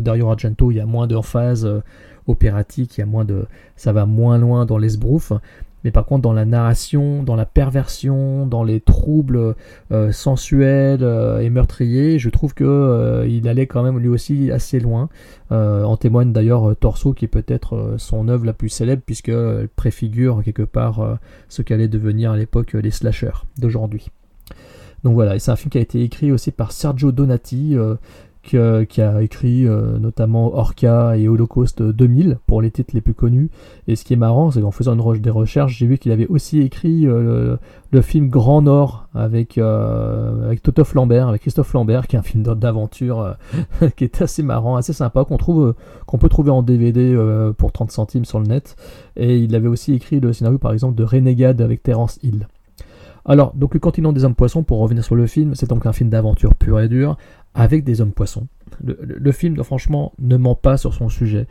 Speaker 1: Dario Argento. Il y a moins d'emphase opératique, il y a moins de, ça va moins loin dans l'esbrouf. Mais par contre, dans la narration, dans la perversion, dans les troubles euh, sensuels euh, et meurtriers, je trouve que euh, il allait quand même lui aussi assez loin. En témoigne d'ailleurs Torso, qui est peut-être son œuvre la plus célèbre, puisque elle préfigure quelque part ce qu'allaient devenir à l'époque les slashers d'aujourd'hui. Donc voilà, c'est un film qui a été écrit aussi par Sergio Donati, euh, qui, euh, a écrit euh, notamment Orca et Holocaust 2000 pour les titres les plus connus. Et ce qui est marrant, c'est qu'en faisant une re- des recherches, j'ai vu qu'il avait aussi écrit euh, le, film Grand Nord avec, euh, avec Totof Lambert, avec Christophe Lambert, qui est un film d'aventure euh, <laughs> qui est assez marrant, assez sympa, qu'on euh, peut trouver en DVD euh, pour 30 centimes sur le net. Et il avait aussi écrit le scénario par exemple de Renegade avec Terence Hill. Alors, donc le continent des hommes poissons, pour revenir sur le film, c'est donc un film d'aventure pur et dur, avec des hommes poissons. Le, film, franchement, ne ment pas sur son sujet.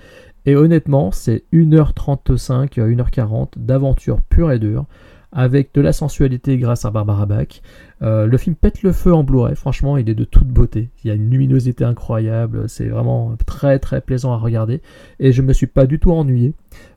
Speaker 1: Et honnêtement, c'est 1h35, 1h40 d'aventure pure et dure, avec de la sensualité grâce à Barbara Bach. Euh, le film pète le feu en Blu-ray, franchement, il est de toute beauté. Il y a une luminosité incroyable, c'est vraiment très très plaisant à regarder. Et je me suis pas du tout ennuyé,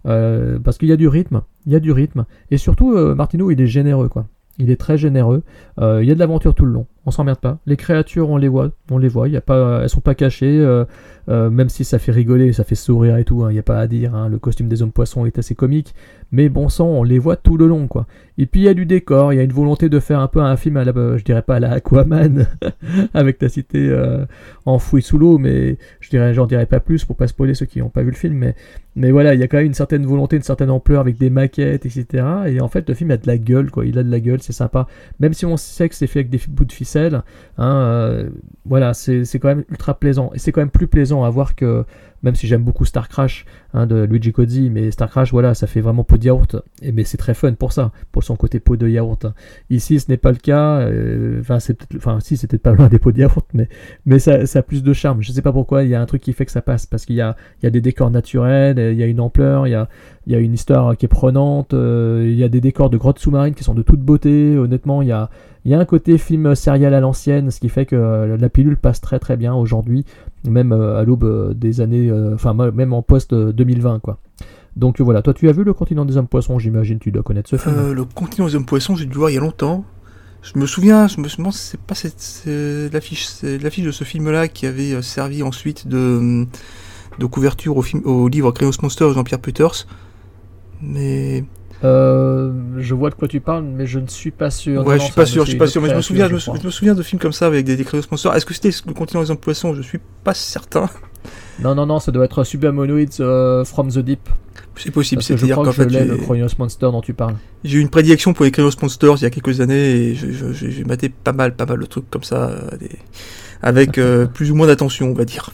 Speaker 1: euh, parce qu'il y a du rythme, il y a du rythme. Et surtout, euh, Martino, il est généreux, quoi. Il est très généreux. Euh, il y a de l'aventure tout le long. On s'emmerde pas. Les créatures, on les voit. On les voit. Y a pas, elles sont pas cachées. euh, euh, même si ça fait rigoler, ça fait sourire et tout. hein, Il n'y a pas à dire. hein, Le costume des hommes poissons est assez comique. Mais bon sang, on les voit tout le long, quoi. Et puis il y a du décor. Il y a une volonté de faire un peu un film à la, euh, je dirais pas à la Aquaman, <laughs> avec la cité enfouie sous l'eau, mais je dirais, j'en dirais pas plus pour pas spoiler ceux qui n'ont pas vu le film. Mais mais voilà, il y a quand même une certaine volonté, une certaine ampleur avec des maquettes, etc. Et en fait, le film a de la gueule, quoi. Il a de la gueule, c'est sympa. Même si on sait que c'est fait avec des bouts de ficelle, hein, euh, voilà, c'est c'est quand même ultra plaisant. Et c'est quand même plus plaisant à voir que, même si j'aime beaucoup Star Crash hein, de Luigi Cozzi, mais Star Crash, voilà, ça fait vraiment pot de yaourt. Et mais c'est très fun pour ça, pour son côté pot de yaourt. Ici, ce n'est pas le cas. euh, Enfin, c'est peut-être, si, c'était pas <laughs> loin des pots de yaourt, mais mais ça, a plus de charme. Je sais pas pourquoi. Il y a un truc qui fait que ça passe parce qu'il y a il y a des décors naturels, il y a une ampleur, il y a il y a une histoire qui est prenante, euh, il y a des décors de grottes sous-marines qui sont de toute beauté. Honnêtement, il y a il y a un côté film serial à l'ancienne, ce qui fait que euh, la pilule passe très très bien aujourd'hui, même euh, à l'aube euh, des années, euh, enfin même en post euh, 2020 quoi. Donc voilà, toi tu as vu le continent des hommes poissons, j'imagine, tu dois connaître ce film.
Speaker 2: Le continent des hommes poissons, j'ai dû voir il y a longtemps. Je me souviens, je me si c'est pas l'affiche, l'affiche de ce film-là qui avait servi ensuite de, de couverture au, film, au livre Créos Monster de Jean-Pierre Peters. Mais
Speaker 1: Euh, je vois de quoi tu parles, mais je ne suis pas sûr.
Speaker 2: ouais,
Speaker 1: Non,
Speaker 2: je suis pas
Speaker 1: c'est
Speaker 2: sûr, je suis pas sûr, mais je me
Speaker 1: de
Speaker 2: souviens, je me, je souviens de films comme ça avec des, des Créos Monster. Est-ce que c'était le continent des hommes poissons Je suis pas certain.
Speaker 1: Non, non, non, ça doit être Supermonoids euh, from the Deep.
Speaker 2: C'est possible, c'est-à-dire
Speaker 1: crois
Speaker 2: qu'en
Speaker 1: que je
Speaker 2: fait,
Speaker 1: l'ai, le Chronos Monster dont tu parles.
Speaker 2: J'ai eu une prédilection pour les Créos Monsters il y a quelques années et j'ai maté pas mal, pas mal de trucs comme ça, euh, des- avec <laughs> euh, plus ou moins d'attention, on va dire.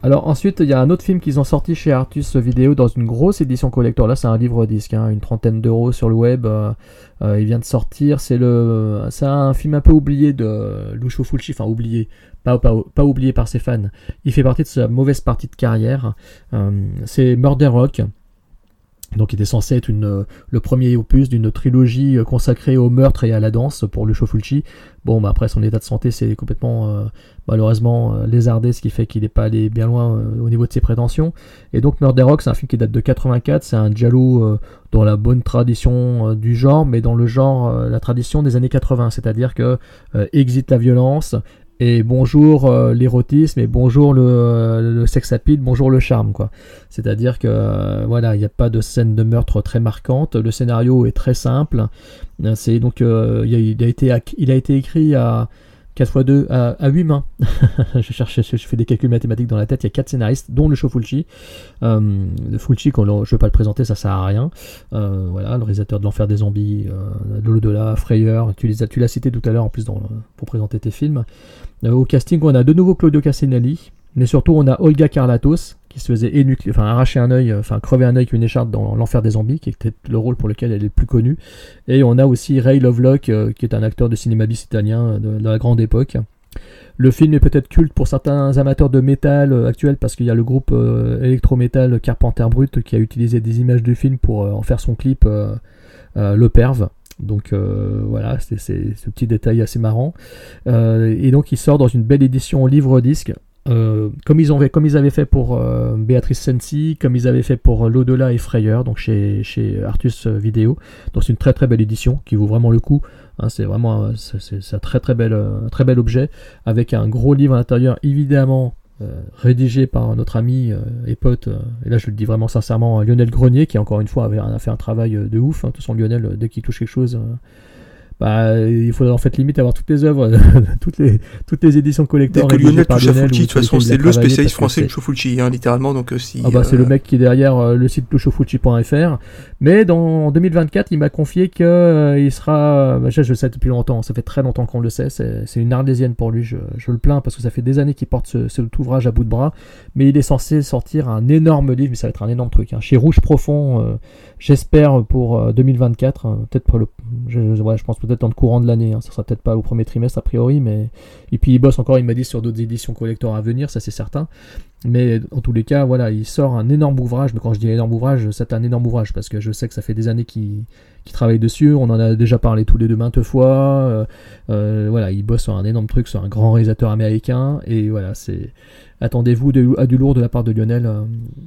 Speaker 1: Alors ensuite, il y a un autre film qu'ils ont sorti chez Artus Vidéo dans une grosse édition collector. Là, c'est un livre disque, hein, une trentaine d'euros sur le web. euh, euh, il vient de sortir. C'est le, c'est un film un peu oublié de Lucio Fulci, enfin oublié, pas, oublié par ses fans. Il fait partie de sa mauvaise partie de carrière. Euh, c'est Murder Rock. Donc, il était censé être euh, le premier opus d'une trilogie euh, consacrée au meurtre et à la danse pour Lucio Fulci. Bon, bah après, son état de santé, c'est complètement, euh, malheureusement, lézardé, ce qui fait qu'il n'est pas allé bien loin au niveau de ses prétentions. Et donc, Murder Rock, c'est un film qui date de 84. C'est un giallo euh, dans la bonne tradition du genre, mais dans le genre, la tradition des années 80. C'est-à-dire que exit la violence, et bonjour euh, l'érotisme et bonjour le, euh, bonjour le charme quoi. C'est-à-dire que euh, voilà, il n'y a pas de scène de meurtre très marquante, le scénario est très simple. Euh, C'est donc il, a, été il a été écrit à 4 x 2 à, à 8 mains. <laughs> je cherche je fais des calculs mathématiques dans la tête, il y a 4 scénaristes dont le show Fulci. Euh, Fulci je vais pas le présenter, ça sert à rien. Voilà, le réalisateur de l'enfer des zombies, de l'au-delà, Frayeur, tu l'as cité tout à l'heure en plus pour présenter tes films. Euh, au casting, on a de nouveau Claudio Cassinelli, mais surtout on a Olga Carlatos, qui se faisait énucléer, enfin arracher un œil, enfin crever un œil avec une écharpe dans l'enfer des zombies, qui était le rôle pour lequel elle est le plus connue. Et on a aussi Ray Lovelock, euh, qui est un acteur de cinéma bis italien euh, de, la grande époque. Le film est peut-être culte pour certains amateurs de métal euh, actuels parce qu'il y a le groupe euh, électro-métal Carpenter Brut qui a utilisé des images du film pour euh, en faire son clip euh, euh, Le Perve. Donc euh, voilà, c'est ce petit détail assez marrant. Euh, et donc il sort dans une belle édition livre-disque. Euh, comme, ils avaient fait pour Béatrice Sensi, comme ils avaient fait pour L'Au-delà et Frayeur, donc chez, chez Artus Vidéo. Donc c'est une très très belle édition qui vaut vraiment le coup. Hein, c'est vraiment c'est- un très très bel, très bel objet avec un gros livre à l'intérieur, évidemment euh, rédigé par notre ami euh, et pote, euh, et là je le dis vraiment sincèrement, Lionel Grenier, qui encore une fois avait, a fait un travail euh, de ouf. hein. De toute façon, Lionel, dès qu'il touche quelque chose, bah, il faudrait en fait limite avoir toutes les œuvres, <laughs> toutes les, toutes les éditions
Speaker 2: Dès
Speaker 1: collector
Speaker 2: que
Speaker 1: rédigées
Speaker 2: Lionel touche à. Fulci, de toute façon, c'est le spécialiste
Speaker 1: que
Speaker 2: français de Shofulci, hein, littéralement. Donc, euh, si,
Speaker 1: ah bah, c'est
Speaker 2: euh,
Speaker 1: le mec qui est derrière euh, le site luchofulci.fr. Mais dans en 2024, il m'a confié que euh, il sera. bah, je, je le sais depuis longtemps, ça fait très longtemps qu'on le sait. C'est une arlésienne pour lui. Je, je le plains parce que ça fait des années qu'il porte ce, cet ouvrage à bout de bras. Mais il est censé sortir un énorme livre, mais ça va être un énorme truc. hein. Chez Rouge Profond, euh, j'espère pour euh, 2024. hein, peut-être pour le. Je, je- ouais, je pense peut-être dans le courant de l'année. hein. Ça sera peut-être pas au premier trimestre a priori, mais. Et puis il bosse encore, il m'a dit, sur d'autres éditions collector à venir, ça c'est certain. Mais en tous les cas, voilà, il sort un énorme ouvrage. Mais quand je dis énorme ouvrage, c'est un énorme ouvrage parce que je sais que ça fait des années qu'il qu'il travaille dessus. On en a déjà parlé tous les deux maintes fois. Euh, euh, voilà, il bosse sur un énorme truc, sur un grand réalisateur américain. Et voilà, c'est. Attendez-vous de- à du lourd de la part de Lionel, euh,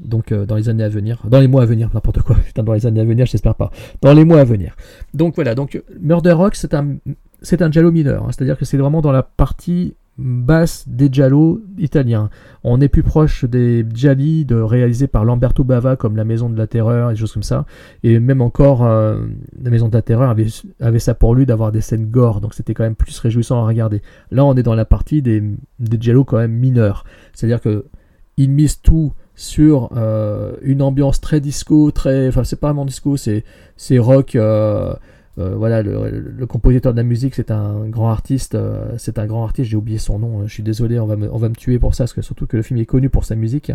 Speaker 1: donc euh, dans les années à venir, dans les mois à venir, n'importe quoi. <laughs> Putain, dans les années à venir, j'espère pas. Dans les mois à venir. Donc voilà, donc Murder Rock, c'est un, c'est un mineur, hein. c'est-à-dire que c'est vraiment dans la partie basse des giallo italiens. On est plus proche des gialli de, réalisés par Lamberto Bava comme La Maison de la Terreur et des choses comme ça. Et même encore, euh, La Maison de la Terreur avait, ça pour lui d'avoir des scènes gore, donc c'était quand même plus réjouissant à regarder. Là, on est dans la partie des, des giallo quand même mineurs. C'est-à-dire que il mise tout sur euh, une ambiance très disco, très, enfin c'est pas vraiment disco, c'est c'est rock. euh, euh, voilà, le, compositeur de la musique, c'est un grand artiste. euh, c'est un grand artiste. J'ai oublié son nom. euh, Je suis désolé. On va me, on va me tuer pour ça, parce que surtout que le film est connu pour sa musique.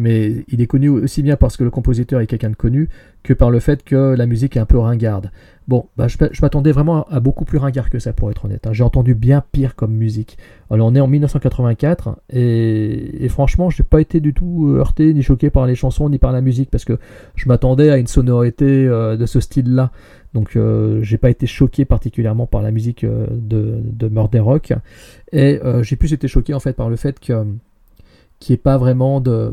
Speaker 1: Mais il est connu aussi bien parce que le compositeur est quelqu'un de connu que par le fait que la musique est un peu ringarde. Bon, bah, je, je m'attendais vraiment à beaucoup plus ringard que ça, pour être honnête. hein. J'ai entendu bien pire comme musique. Alors, on est en 1984 et, franchement, j'ai pas été du tout euh, heurté ni choqué par les chansons ni par la musique parce que je m'attendais à une sonorité de ce style-là. Donc, euh, j'ai pas été choqué particulièrement par la musique euh, de, de Murder Rock et euh, j'ai plus été choqué en fait par le fait que qu'il n'y ait pas vraiment de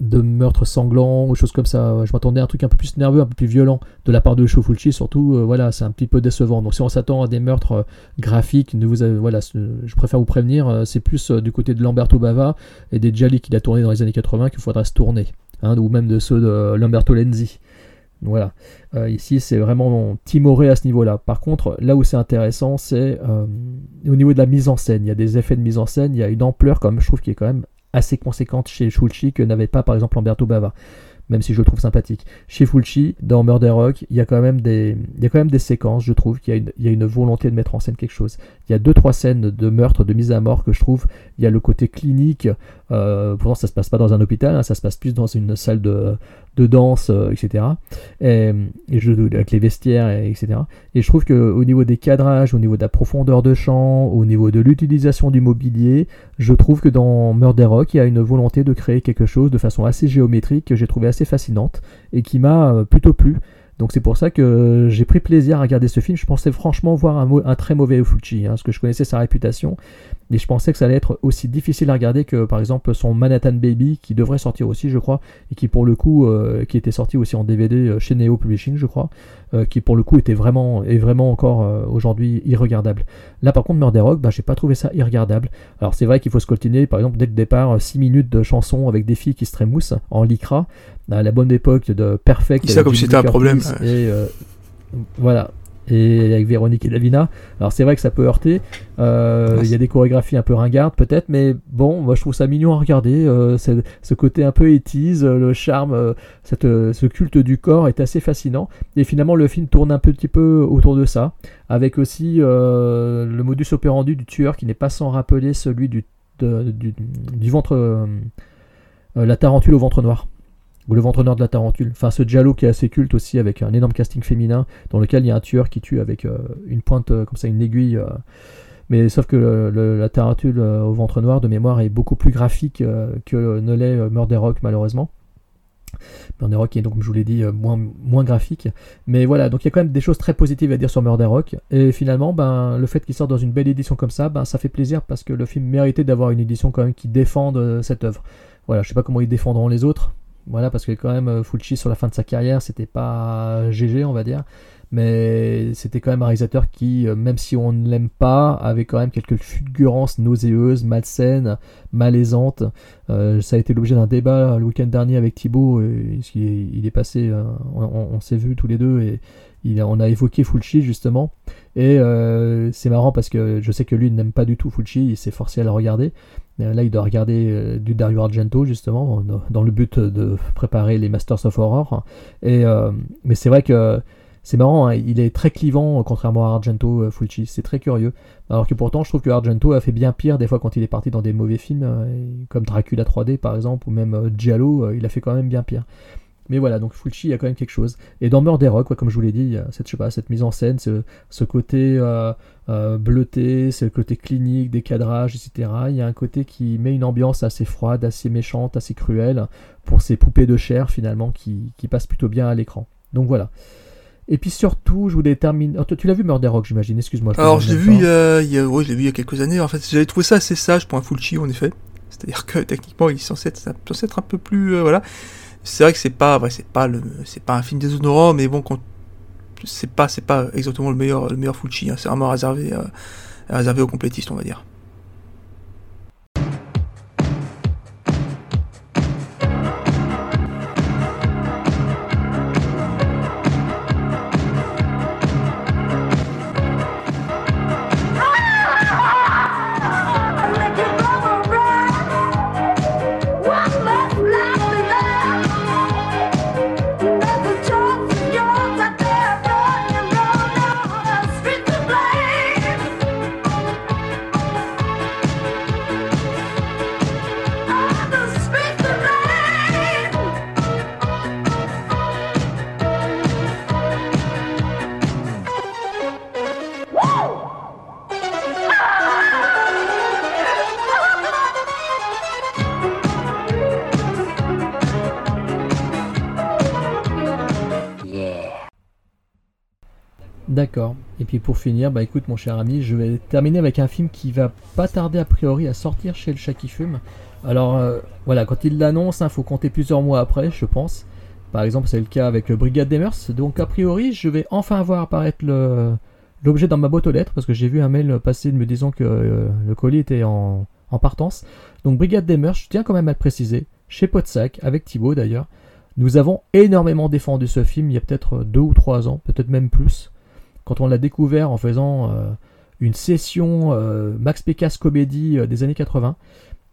Speaker 1: de meurtre sanglant ou choses comme ça. Je m'attendais à un truc un peu plus nerveux, un peu plus violent de la part de Shofulci, surtout, voilà, c'est un petit peu décevant. Donc si on s'attend à des meurtres graphiques, je préfère vous prévenir, c'est plus du côté de Lamberto Bava et des Gialli qu'il a tourné dans les années 80 qu'il faudra se tourner, hein, ou même de ceux de Lamberto Lenzi. Voilà. Euh, ici, c'est vraiment timoré à ce niveau-là. Par contre, là où c'est intéressant, c'est euh, au niveau de la mise en scène. Il y a des effets de mise en scène, il y a une ampleur, comme je trouve, qui est quand même assez conséquente chez Fulci que n'avait pas, par exemple, Lamberto Bava. Même si je le trouve sympathique. Chez Fulci, dans Murder Rock, il y a quand même des, il y a quand même des séquences, je trouve, qu'il y a une, il y a une volonté de mettre en scène quelque chose. Il y a deux, trois scènes de meurtre, de mise à mort que je trouve. Il y a le côté clinique. Euh, pourtant, ça se passe pas dans un hôpital, hein, ça se passe plus dans une salle de, de danse, euh, etc. Et, et je, avec les vestiaires, et, etc. Et je trouve qu'au niveau des cadrages, au niveau de la profondeur de champ, au niveau de l'utilisation du mobilier, je trouve que dans Murder Rock, il y a une volonté de créer quelque chose de façon assez géométrique que j'ai trouvé assez fascinante et qui m'a euh, plutôt plu. Donc c'est pour ça que j'ai pris plaisir à regarder ce film. Je pensais franchement voir un, très mauvais Fulci, hein, parce que je connaissais sa réputation, et je pensais que ça allait être aussi difficile à regarder que par exemple son Manhattan Baby, qui devrait sortir aussi, je crois, et qui pour le coup, euh, qui était sorti aussi en DVD euh, chez Neo Publishing, je crois, euh, qui pour le coup était vraiment, est vraiment encore euh, aujourd'hui irregardable. Là par contre, Murder Rock, bah, j'ai pas trouvé ça irregardable. Alors c'est vrai qu'il faut se coltiner, par exemple, dès le départ, 6 minutes de chansons avec des filles qui se trémoussent en lycra, à la bonne époque de Perfect.
Speaker 2: Ça comme c'était un problème.
Speaker 1: Et voilà. Et avec Véronique et Davina. Alors c'est vrai que ça peut heurter. Euh, Il y a des chorégraphies un peu ringardes peut-être, mais bon, moi je trouve ça mignon à regarder. Euh, ce côté un peu étise, le charme, euh, cette, ce culte du corps est assez fascinant. Et finalement le film tourne un petit peu autour de ça, avec aussi le modus operandi du tueur qui n'est pas sans rappeler celui du, de- du, du ventre. La Tarentule au ventre noir. Ou le ventre noir de la Tarentule. Enfin, ce Giallo qui est assez culte aussi, avec un énorme casting féminin, dans lequel il y a un tueur qui tue avec euh, une pointe, euh, comme ça, une aiguille. euh, mais sauf que la Tarentule au ventre noir, de mémoire, est beaucoup plus graphique que ne l'est Murder Rock, malheureusement. Murder Rock est donc, je vous l'ai dit, moins, moins graphique. Mais voilà, donc il y a quand même des choses très positives à dire sur Murder Rock. Et finalement, ben, le fait qu'il sorte dans une belle édition comme ça, ben, ça fait plaisir parce que le film méritait d'avoir une édition quand même qui défende cette œuvre. Voilà, je sais pas comment ils défendront les autres. Voilà, parce que quand même, euh, Fulci sur la fin de sa carrière, c'était pas GG, on va dire. Mais c'était quand même un réalisateur qui, euh, même si on ne l'aime pas, avait quand même quelques fulgurances nauséeuses, malsaines, malaisantes. Euh, ça a été l'objet d'un débat le week-end dernier avec Thibaut. et il, est, passé, on, s'est vu tous les deux et il on a évoqué Fulci justement. Et c'est marrant parce que je sais que lui n'aime pas du tout Fulci, il s'est forcé à le regarder. Euh, Là, il doit regarder euh, du Dario Argento justement, dans, le but de préparer les Masters of Horror. Euh, mais c'est vrai que c'est marrant, hein, il est très clivant contrairement à Argento, Fulci, c'est très curieux. Alors que pourtant, je trouve que Argento a fait bien pire des fois quand il est parti dans des mauvais films, comme Dracula 3D par exemple, ou même Giallo, il a fait quand même bien pire. Mais voilà, donc Fulci, il y a quand même quelque chose. Et dans Murder Rock, ouais, comme je vous l'ai dit, il y a cette, je sais pas, cette mise en scène, ce, ce côté euh, euh, bleuté, ce côté clinique, des cadrages, etc. Il y a un côté qui met une ambiance assez froide, assez méchante, assez cruelle pour ces poupées de chair finalement qui, qui passent plutôt bien à l'écran. Donc voilà. Et puis surtout, je voulais terminer. Oh, tu l'as vu Murder Rock, j'imagine. Excuse-moi.
Speaker 2: Alors, je l'ai vu, il y a, il y a- ouais, je l'ai vu il y a quelques années. En fait, j'avais trouvé ça assez sage pour un Fulci, en effet. C'est-à-dire que techniquement, il est censé être, censé être un peu plus, euh, voilà. C'est vrai que c'est pas, ouais, c'est pas le, c'est pas un film déshonorant, mais bon, c'est pas, c'est pas exactement le meilleur, le meilleur Fulci. hein. C'est vraiment réservé, euh, réservé aux complétistes, on va dire.
Speaker 1: Pour finir, bah écoute mon cher ami, je vais terminer avec un film qui va pas tarder a priori à sortir chez le chat qui fume. Alors euh, voilà, quand il l'annonce, il faut compter plusieurs mois après, je pense. Par exemple, c'est le cas avec le Brigade des Mœurs. Donc a priori, je vais enfin voir apparaître l'objet dans ma boîte aux lettres parce que j'ai vu un mail passer me disant que euh, le colis était en, en partance. Donc Brigade des Mœurs, je tiens quand même à le préciser, chez Podsac, avec Thibaut d'ailleurs. Nous avons énormément défendu ce film il y a peut-être deux ou trois ans, peut-être même plus quand on l'a découvert en faisant euh, une session euh, Max Pécasse comédie euh, des années 80.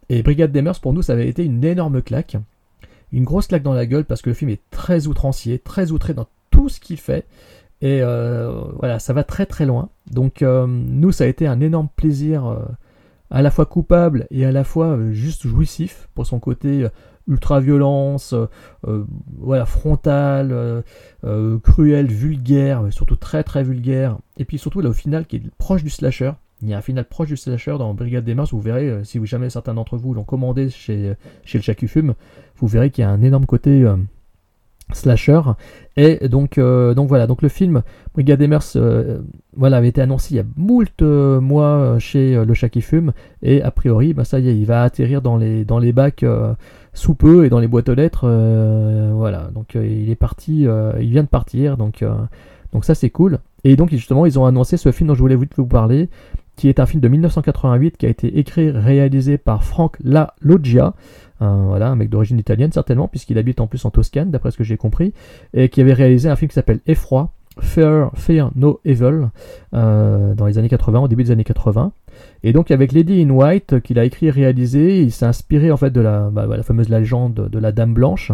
Speaker 1: Et Brigade des Mœurs, pour nous, ça avait été une énorme claque. Une grosse claque dans la gueule parce que le film est très outrancier, très outré dans tout ce qu'il fait. Et voilà, ça va très très loin. Donc nous, ça a été un énorme plaisir, à la fois coupable et à la fois juste jouissif pour son côté ultra-violence, euh, euh, voilà, frontale, euh, cruelle, vulgaire, mais surtout très très vulgaire. Et puis surtout là au final qui est proche du slasher. Il y a un final proche du slasher dans Brigade des Mœurs. Vous verrez, si jamais certains d'entre vous l'ont commandé chez, chez le Chacu Fume, vous verrez qu'il y a un énorme côté slasher. Et donc, voilà, donc le film Brigade des euh, voilà, avait été annoncé il y a moult mois chez le chat qui fume. Et a priori, bah, ça y est, il va atterrir dans les, dans les bacs sous peu et dans les boîtes aux lettres. euh, voilà, donc euh, il est parti, euh, il vient de partir. Donc, donc ça c'est cool. Et donc justement, ils ont annoncé ce film dont je voulais vous, parler, qui est un film de 1988 qui a été écrit, réalisé par Frank La Loggia. Un mec d'origine italienne certainement, puisqu'il habite en plus en Toscane, d'après ce que j'ai compris, et qui avait réalisé un film qui s'appelle Effroi, Fear, Fear No Evil euh, dans les années 80, au début des années 80. Et donc avec Lady in White qu'il a écrit et réalisé, il s'est inspiré en fait de la, bah, la fameuse légende de la Dame Blanche,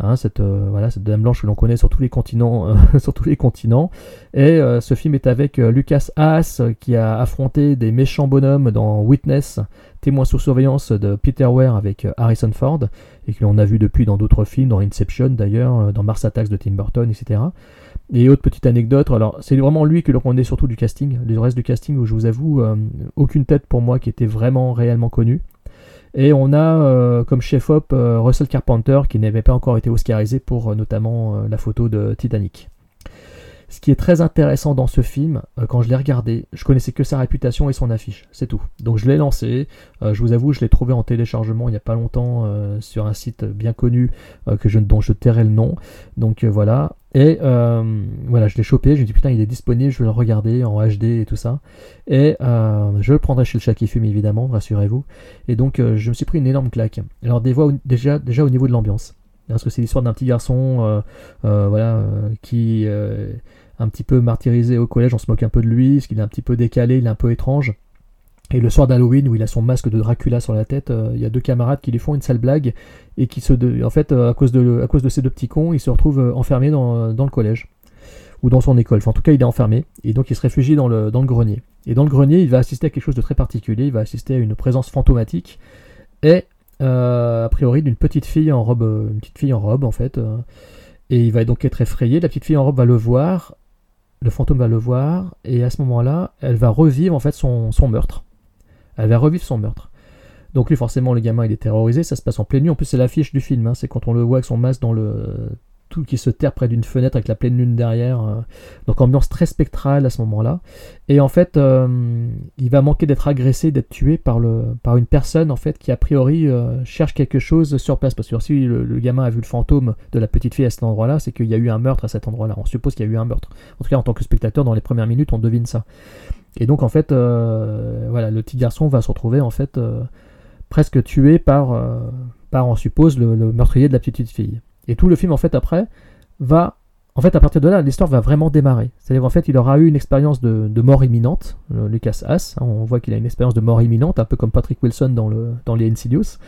Speaker 1: hein, cette, euh, voilà, cette Dame Blanche que l'on connaît sur tous les continents. euh, <laughs> sur tous les continents. Et euh, ce film est avec euh, Lucas Haas qui a affronté des méchants bonhommes dans Witness, témoin sous surveillance de Peter Weir avec Harrison Ford, et que l'on a vu depuis dans d'autres films, dans Inception d'ailleurs, dans Mars Attacks de Tim Burton, etc. Et autre petite anecdote, alors c'est vraiment lui que l'on connaît surtout du casting, le reste du casting où je vous avoue, euh, aucune tête pour moi qui était vraiment réellement connue. Et on a euh, comme chef-op euh, Russell Carpenter qui n'avait pas encore été oscarisé pour notamment la photo de Titanic. Ce qui est très intéressant dans ce film, euh, quand je l'ai regardé, je connaissais que sa réputation et son affiche, c'est tout. Donc je l'ai lancé, euh, je vous avoue, je l'ai trouvé en téléchargement il n'y a pas longtemps euh, sur un site bien connu que je, dont je tairai le nom. Donc voilà. Et voilà, je l'ai chopé, je me suis dit putain, il est disponible, je vais le regarder en HD et tout ça. Et je le prendrai chez le chat qui fume évidemment, rassurez-vous. Et donc je me suis pris une énorme claque. Alors des voix, déjà, déjà au niveau de l'ambiance. Parce que c'est l'histoire d'un petit garçon voilà, qui un petit peu martyrisé au collège, on se moque un peu de lui, parce qu'il est un petit peu décalé, il est un peu étrange. Et le soir d'Halloween, où il a son masque de Dracula sur la tête, euh, il y a deux camarades qui lui font une sale blague, et qui se... en fait, euh, à, cause de, à cause ces deux petits cons, il se retrouve euh, enfermé dans, le collège. Ou dans son école. Enfin, en tout cas, il est enfermé. Et donc, il se réfugie dans le, grenier. Et dans le grenier, il va assister à quelque chose de très particulier. Il va assister à une présence fantomatique. Et, a priori, d'une petite fille en robe. Une petite fille en robe, en fait. et il va donc être effrayé. La petite fille en robe va le voir. Le fantôme va le voir. Et à ce moment-là, elle va revivre, en fait, son, meurtre. Elle va revivre son meurtre. Donc lui, forcément, le gamin, il est terrorisé. Ça se passe en pleine nuit. En plus, c'est l'affiche du film. hein. C'est quand on le voit avec son masque dans le tout qui se terre près d'une fenêtre avec la pleine lune derrière. euh. Donc ambiance très spectrale à ce moment-là. Et en fait, euh, il va manquer d'être agressé, d'être tué par une personne en fait qui a priori euh, cherche quelque chose sur place. Parce que si le, gamin a vu le fantôme de la petite fille à cet endroit-là, c'est qu'il y a eu un meurtre à cet endroit-là. On suppose qu'il y a eu un meurtre. En tout cas, en tant que spectateur, dans les premières minutes, on devine ça. Et donc en fait, voilà, le petit garçon va se retrouver en fait presque tué par, on suppose, le meurtrier de la petite fille. Et tout le film en fait après va, en fait à partir de là, l'histoire va vraiment démarrer. C'est-à-dire en fait il aura eu une expérience de, mort imminente, euh, Lucas Haas, hein, on voit qu'il a une expérience de mort imminente, un peu comme Patrick Wilson dans, le, les Insidious.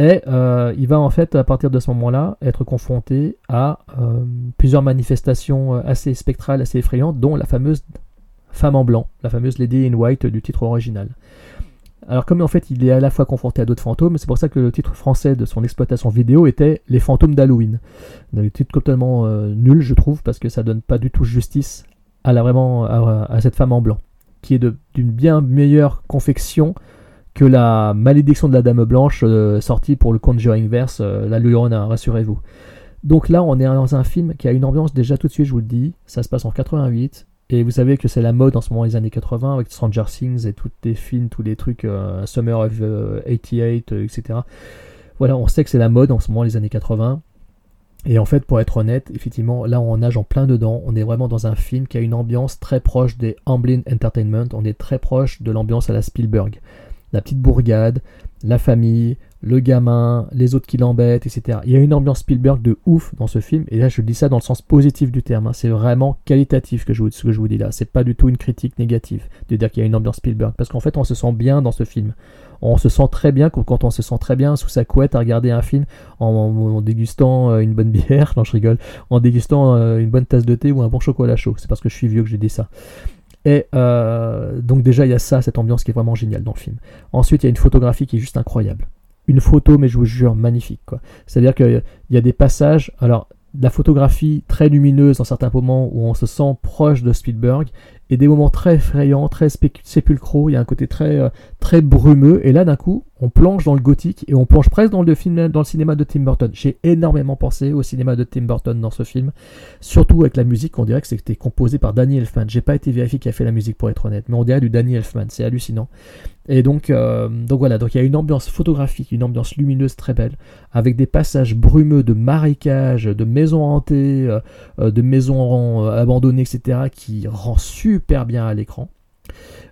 Speaker 1: Et euh, il va en fait à partir de ce moment-là être confronté à euh, plusieurs manifestations assez spectrales, assez effrayantes, dont la fameuse femme en blanc, la fameuse Lady in White du titre original. Alors comme en fait il est à la fois confronté à d'autres fantômes, c'est pour ça que le titre français de son exploitation vidéo était Les fantômes d'Halloween. Le titre totalement euh, nul je trouve parce que ça donne pas du tout justice à la vraiment à, cette femme en blanc qui est d'une bien meilleure confection que la malédiction de la Dame Blanche euh, sortie pour le Conjuring Verse, euh, la Llorona, rassurez-vous. Donc là, on est dans un film qui a une ambiance déjà tout de suite, je vous le dis. Ça se passe en 88. Et vous savez que c'est la mode en ce moment les années 80 avec Stranger Things et tous les films, tous les trucs euh, Summer of euh, 88, euh, etc. Voilà, on sait que c'est la mode en ce moment les années 80. Et en fait, pour être honnête, effectivement, là on nage en plein dedans. On est vraiment dans un film qui a une ambiance très proche des Amblin Entertainment. On est très proche de l'ambiance à la Spielberg. La petite bourgade, la famille, le gamin, les autres qui l'embêtent, etc. Il y a une ambiance Spielberg de ouf dans ce film, et là je dis ça dans le sens positif du terme, hein. c'est vraiment qualitatif que je ce que je vous dis là, c'est pas du tout une critique négative de dire qu'il y a une ambiance Spielberg, parce qu'en fait on se sent bien dans ce film. On se sent très bien quand on se sent très bien sous sa couette à regarder un film en dégustant euh, une bonne bière, <laughs> non je rigole, en dégustant euh, une bonne tasse de thé ou un bon chocolat chaud, c'est parce que je suis vieux que j'ai dit ça. Et euh, donc déjà il y a ça, cette ambiance qui est vraiment géniale dans le film. Ensuite il y a une photographie qui est juste incroyable. Une photo, mais je vous jure, magnifique. C'est-à-dire qu'il y a des passages, alors la photographie très lumineuse dans certains moments où on se sent proche de Spielberg, et des moments très effrayants, très sépulcraux, il y a un côté très, euh, très brumeux, et là d'un coup on plonge dans le gothique et on plonge presque dans le, film, dans le cinéma de Tim Burton. J'ai énormément pensé au cinéma de Tim Burton dans ce film, surtout avec la musique, on dirait que c'était composé par Danny Elfman. J'ai pas été vérifié qui a fait la musique pour être honnête, mais on dirait du Danny Elfman, c'est hallucinant. Et donc, euh, donc voilà, donc il y a une ambiance photographique, une ambiance lumineuse très belle, avec des passages brumeux de marécages, de maisons hantées, euh, euh, de maisons abandonnées, etc., qui rend super bien à l'écran.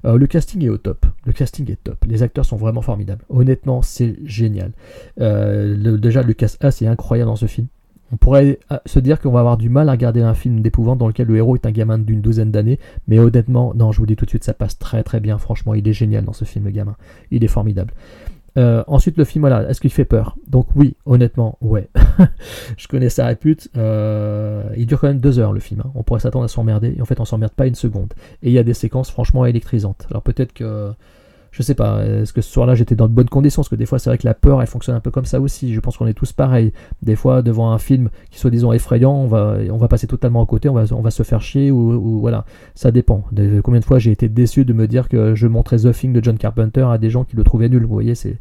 Speaker 1: Le casting est au top. Le casting est top. Les acteurs sont vraiment formidables. Honnêtement, c'est génial. Le- déjà, Lucas Haas est incroyable dans ce film. On pourrait euh, se dire qu'on va avoir du mal à regarder un film d'épouvante dans lequel le héros est un gamin d'une douzaine d'années, mais honnêtement, non, je vous dis tout de suite, ça passe très très bien. Franchement, il est génial dans ce film, le gamin. Il est formidable. Euh, ensuite, le film, voilà, est-ce qu'il fait peur? Donc oui, honnêtement, ouais. <laughs> je connais sa répute. Euh, il dure quand même deux heures le film. hein. On pourrait s'attendre à s'emmerder, et en fait, on s'emmerde pas une seconde. Et il y a des séquences franchement électrisantes. Alors peut-être que, je sais pas, est-ce que ce soir-là j'étais dans de bonnes conditions? Parce que des fois, c'est vrai que la peur, elle fonctionne un peu comme ça aussi. Je pense qu'on est tous pareils. Des fois, devant un film qui soit disons effrayant, on va, passer totalement à côté, on va, se faire chier ou, voilà. Ça dépend. Combien de fois j'ai été déçu de me dire que je montrais The Thing de John Carpenter à des gens qui le trouvaient nul. Vous voyez, c'est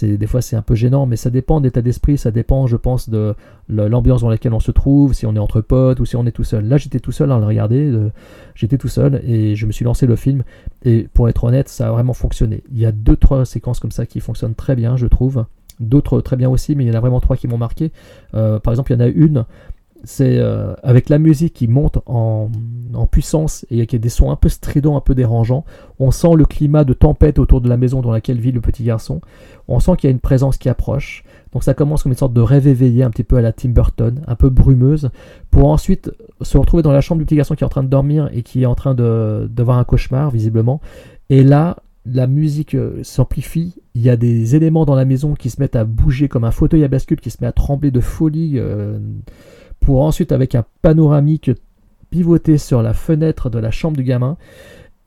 Speaker 1: des fois c'est un peu gênant, mais ça dépend d'état d'esprit, ça dépend, je pense, de l'ambiance dans laquelle on se trouve, si on est entre potes ou si on est tout seul. Là, j'étais tout seul à le regarder, euh, j'étais tout seul et je me suis lancé le film. Et pour être honnête, ça a vraiment fonctionné. Il y a deux trois séquences comme ça qui fonctionnent très bien, je trouve. D'autres très bien aussi, mais il y en a vraiment trois qui m'ont marqué. Euh, par exemple, il y en a une c'est euh, avec la musique qui monte en, puissance et avec des sons un peu stridents, un peu dérangeants. On sent le climat de tempête autour de la maison dans laquelle vit le petit garçon. On sent qu'il y a une présence qui approche. Donc ça commence comme une sorte de rêve éveillé, un petit peu à la Tim Burton, un peu brumeuse, pour ensuite se retrouver dans la chambre du petit garçon qui est en train de dormir et qui est en train de d'avoir un cauchemar visiblement. Et là, la musique euh, s'amplifie, il y a des éléments dans la maison qui se mettent à bouger comme un fauteuil à bascule qui se met à trembler de folie. euh, pour ensuite avec un panoramique pivoter sur la fenêtre de la chambre du gamin.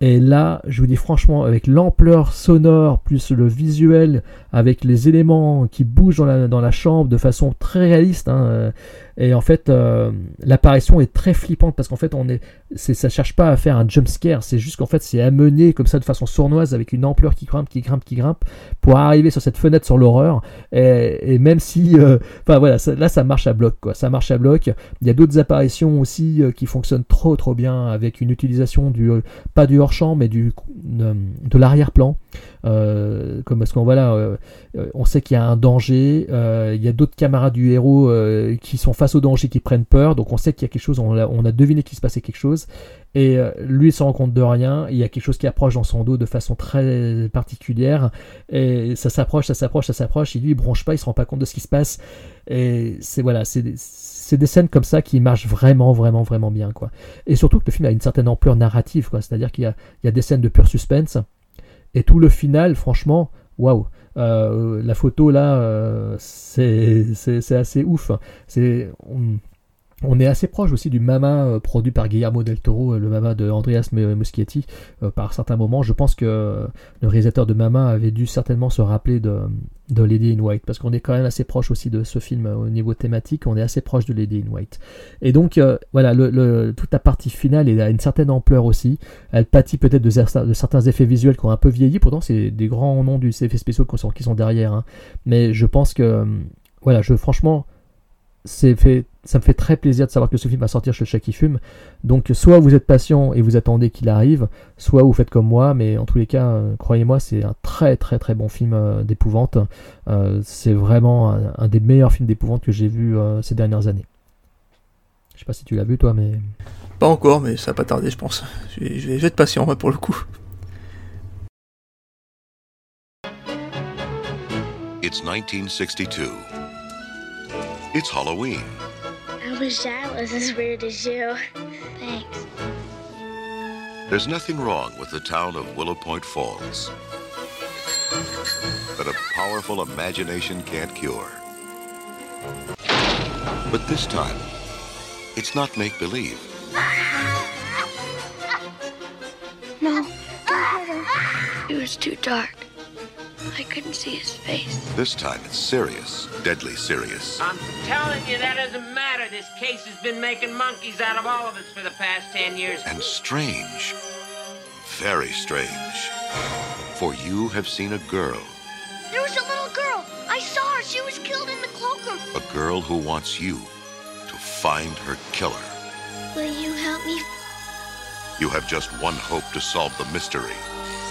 Speaker 1: Et là, je vous dis franchement, avec l'ampleur sonore, plus le visuel, avec les éléments qui bougent dans la, chambre de façon très réaliste, hein, euh, et en fait, euh, l'apparition est très flippante parce qu'en fait, on est, ça cherche pas à faire un jump scare, c'est juste qu'en fait, c'est amené comme ça de façon sournoise avec une ampleur qui grimpe, qui grimpe, qui grimpe, pour arriver sur cette fenêtre sur l'horreur. Et, même si, euh, enfin voilà, là, ça marche à bloc, quoi. Ça marche à bloc. Il y a d'autres apparitions aussi euh, qui fonctionnent trop, trop bien avec une utilisation du, pas du hors champ, mais du, de l'arrière-plan. Euh, comme parce qu'on voilà, euh, euh, on sait qu'il y a un danger, euh, il y a d'autres camarades du héros qui sont face au danger, qui prennent peur, donc on sait qu'il y a quelque chose, on a, deviné qu'il se passait quelque chose, et lui il se rend compte de rien, il y a quelque chose qui approche dans son dos de façon très particulière, et ça s'approche, ça s'approche, ça s'approche, et lui il bronche pas, il se rend pas compte de ce qui se passe, et c'est voilà, c'est des- scènes comme ça qui marchent vraiment, vraiment, vraiment bien, quoi. Et surtout que le film a une certaine ampleur narrative, quoi. C'est-à-dire qu'il y y a des scènes de pur suspense, et tout le final, franchement, waouh. Euh, la photo là, euh, c'est assez ouf. C'est on, est assez proche aussi du Mama euh, produit par Guillermo del Toro, euh, le Mama de Andreas Muschietti, euh, par certains moments. Je pense que le réalisateur de Mama avait dû certainement se rappeler de, Lady in White, parce qu'on est quand même assez proche aussi de ce film au niveau thématique, on est assez proche de Lady in White. Et donc voilà, toute la partie finale elle a une certaine ampleur aussi. Elle pâtit peut-être de, cer- de certains effets visuels qui ont un peu vieilli, pourtant c'est des grands noms du effets spéciaux qui sont, derrière. hein. Mais je pense que, voilà, je franchement, c'est fait, ça me fait très plaisir de savoir que ce film va sortir chez le chat qui fume. Donc soit vous êtes patient et vous attendez qu'il arrive, soit vous faites comme moi, mais en tous les cas, euh, croyez-moi, c'est un très très très bon film euh, d'épouvante. Euh, c'est vraiment un, un des meilleurs films d'épouvante que j'ai vu euh, ces dernières années. Je sais pas si tu l'as vu toi, mais
Speaker 2: Pas encore, mais ça va pas tarder, je pense. Je vais, je vais- je vais être patient, moi, pour le coup.
Speaker 3: It's 1962. It's Halloween.
Speaker 24: I wish I was as weird as you. Thanks.
Speaker 3: There's nothing wrong with the town of Willow Point Falls that a powerful imagination can't cure. But this time, it's not make believe.
Speaker 24: No, don't hurt her. It was too dark. I couldn't see his face.
Speaker 3: This time, it's serious, deadly serious.
Speaker 23: I'm telling you, that doesn't matter. This case has been making monkeys out of all of us for the past ten years.
Speaker 3: And strange. Very strange. For you have seen a girl,
Speaker 24: There was a little girl. I saw her. She was killed in the cloakroom.
Speaker 3: a girl who wants you to find her killer.
Speaker 24: Will you help me?
Speaker 3: You have just one hope to solve the mystery.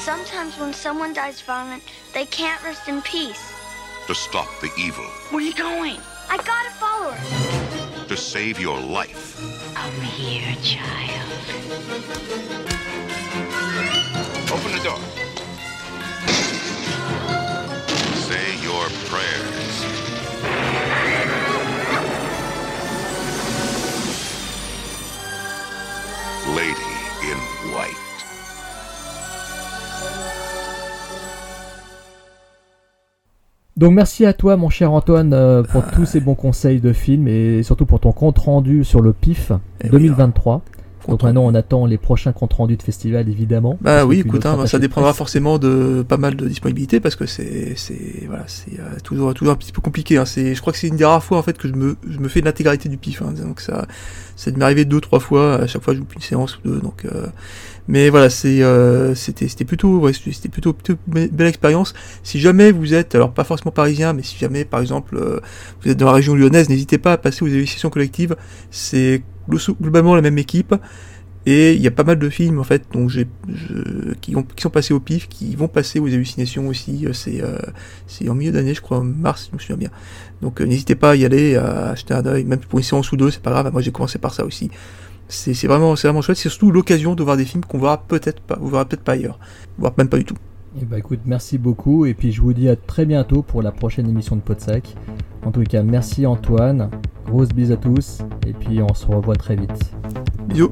Speaker 24: Sometimes when someone dies violent, they can't rest in peace.
Speaker 3: to stop the evil,
Speaker 24: Where are you going? I gotta follow her.
Speaker 3: to save your life.
Speaker 24: I'm here, child.
Speaker 3: Open the door. Say your prayers.
Speaker 1: Donc merci à toi mon cher Antoine euh, pour tous ces bons conseils de films et surtout pour ton compte rendu sur le PIF
Speaker 2: Eh oui,
Speaker 1: 2023. Donc maintenant on attend les prochains comptes rendus de festival évidemment.
Speaker 2: Bah oui, écoute, hein,
Speaker 1: attaché
Speaker 2: ça dépendra
Speaker 1: presse.
Speaker 2: forcément de pas mal de disponibilité parce que c'est c'est voilà, c'est euh, toujours toujours un petit peu compliqué. Hein. C'est, je crois que c'est une des rares fois en fait que je me je me fais l'intégralité du pif. Hein. Donc ça, ça m'est arrivé deux trois fois. À chaque fois, je joue une séance ou deux. Donc, euh, mais voilà, c'est euh, c'était c'était plutôt ouais, c'était plutôt, plutôt be- belle expérience. Si jamais vous êtes alors pas forcément parisien, mais si jamais par exemple vous êtes dans la région lyonnaise, n'hésitez pas à passer aux évaluations collectives. C'est globalement la même équipe. Et il y a pas mal de films en fait je- qui, ont, qui sont passés au pif, qui vont passer aux hallucinations aussi. euh, C'est euh, c'est en milieu d'année, je crois, en mars, je me souviens bien. Donc euh, n'hésitez pas à y aller, à acheter un œil, même pour une séance ou deux, c'est pas grave. Moi j'ai commencé par ça aussi. C'est vraiment, vraiment chouette. C'est surtout l'occasion de voir des films qu'on verra peut-être pas, verra peut-être pas ailleurs, voire même pas du tout.
Speaker 1: Et bah écoute, merci beaucoup et puis je vous dis à très bientôt pour la prochaine émission de Podsac. En tout cas, merci Antoine, grosse bise à tous et puis on se revoit très vite.
Speaker 2: Bisous.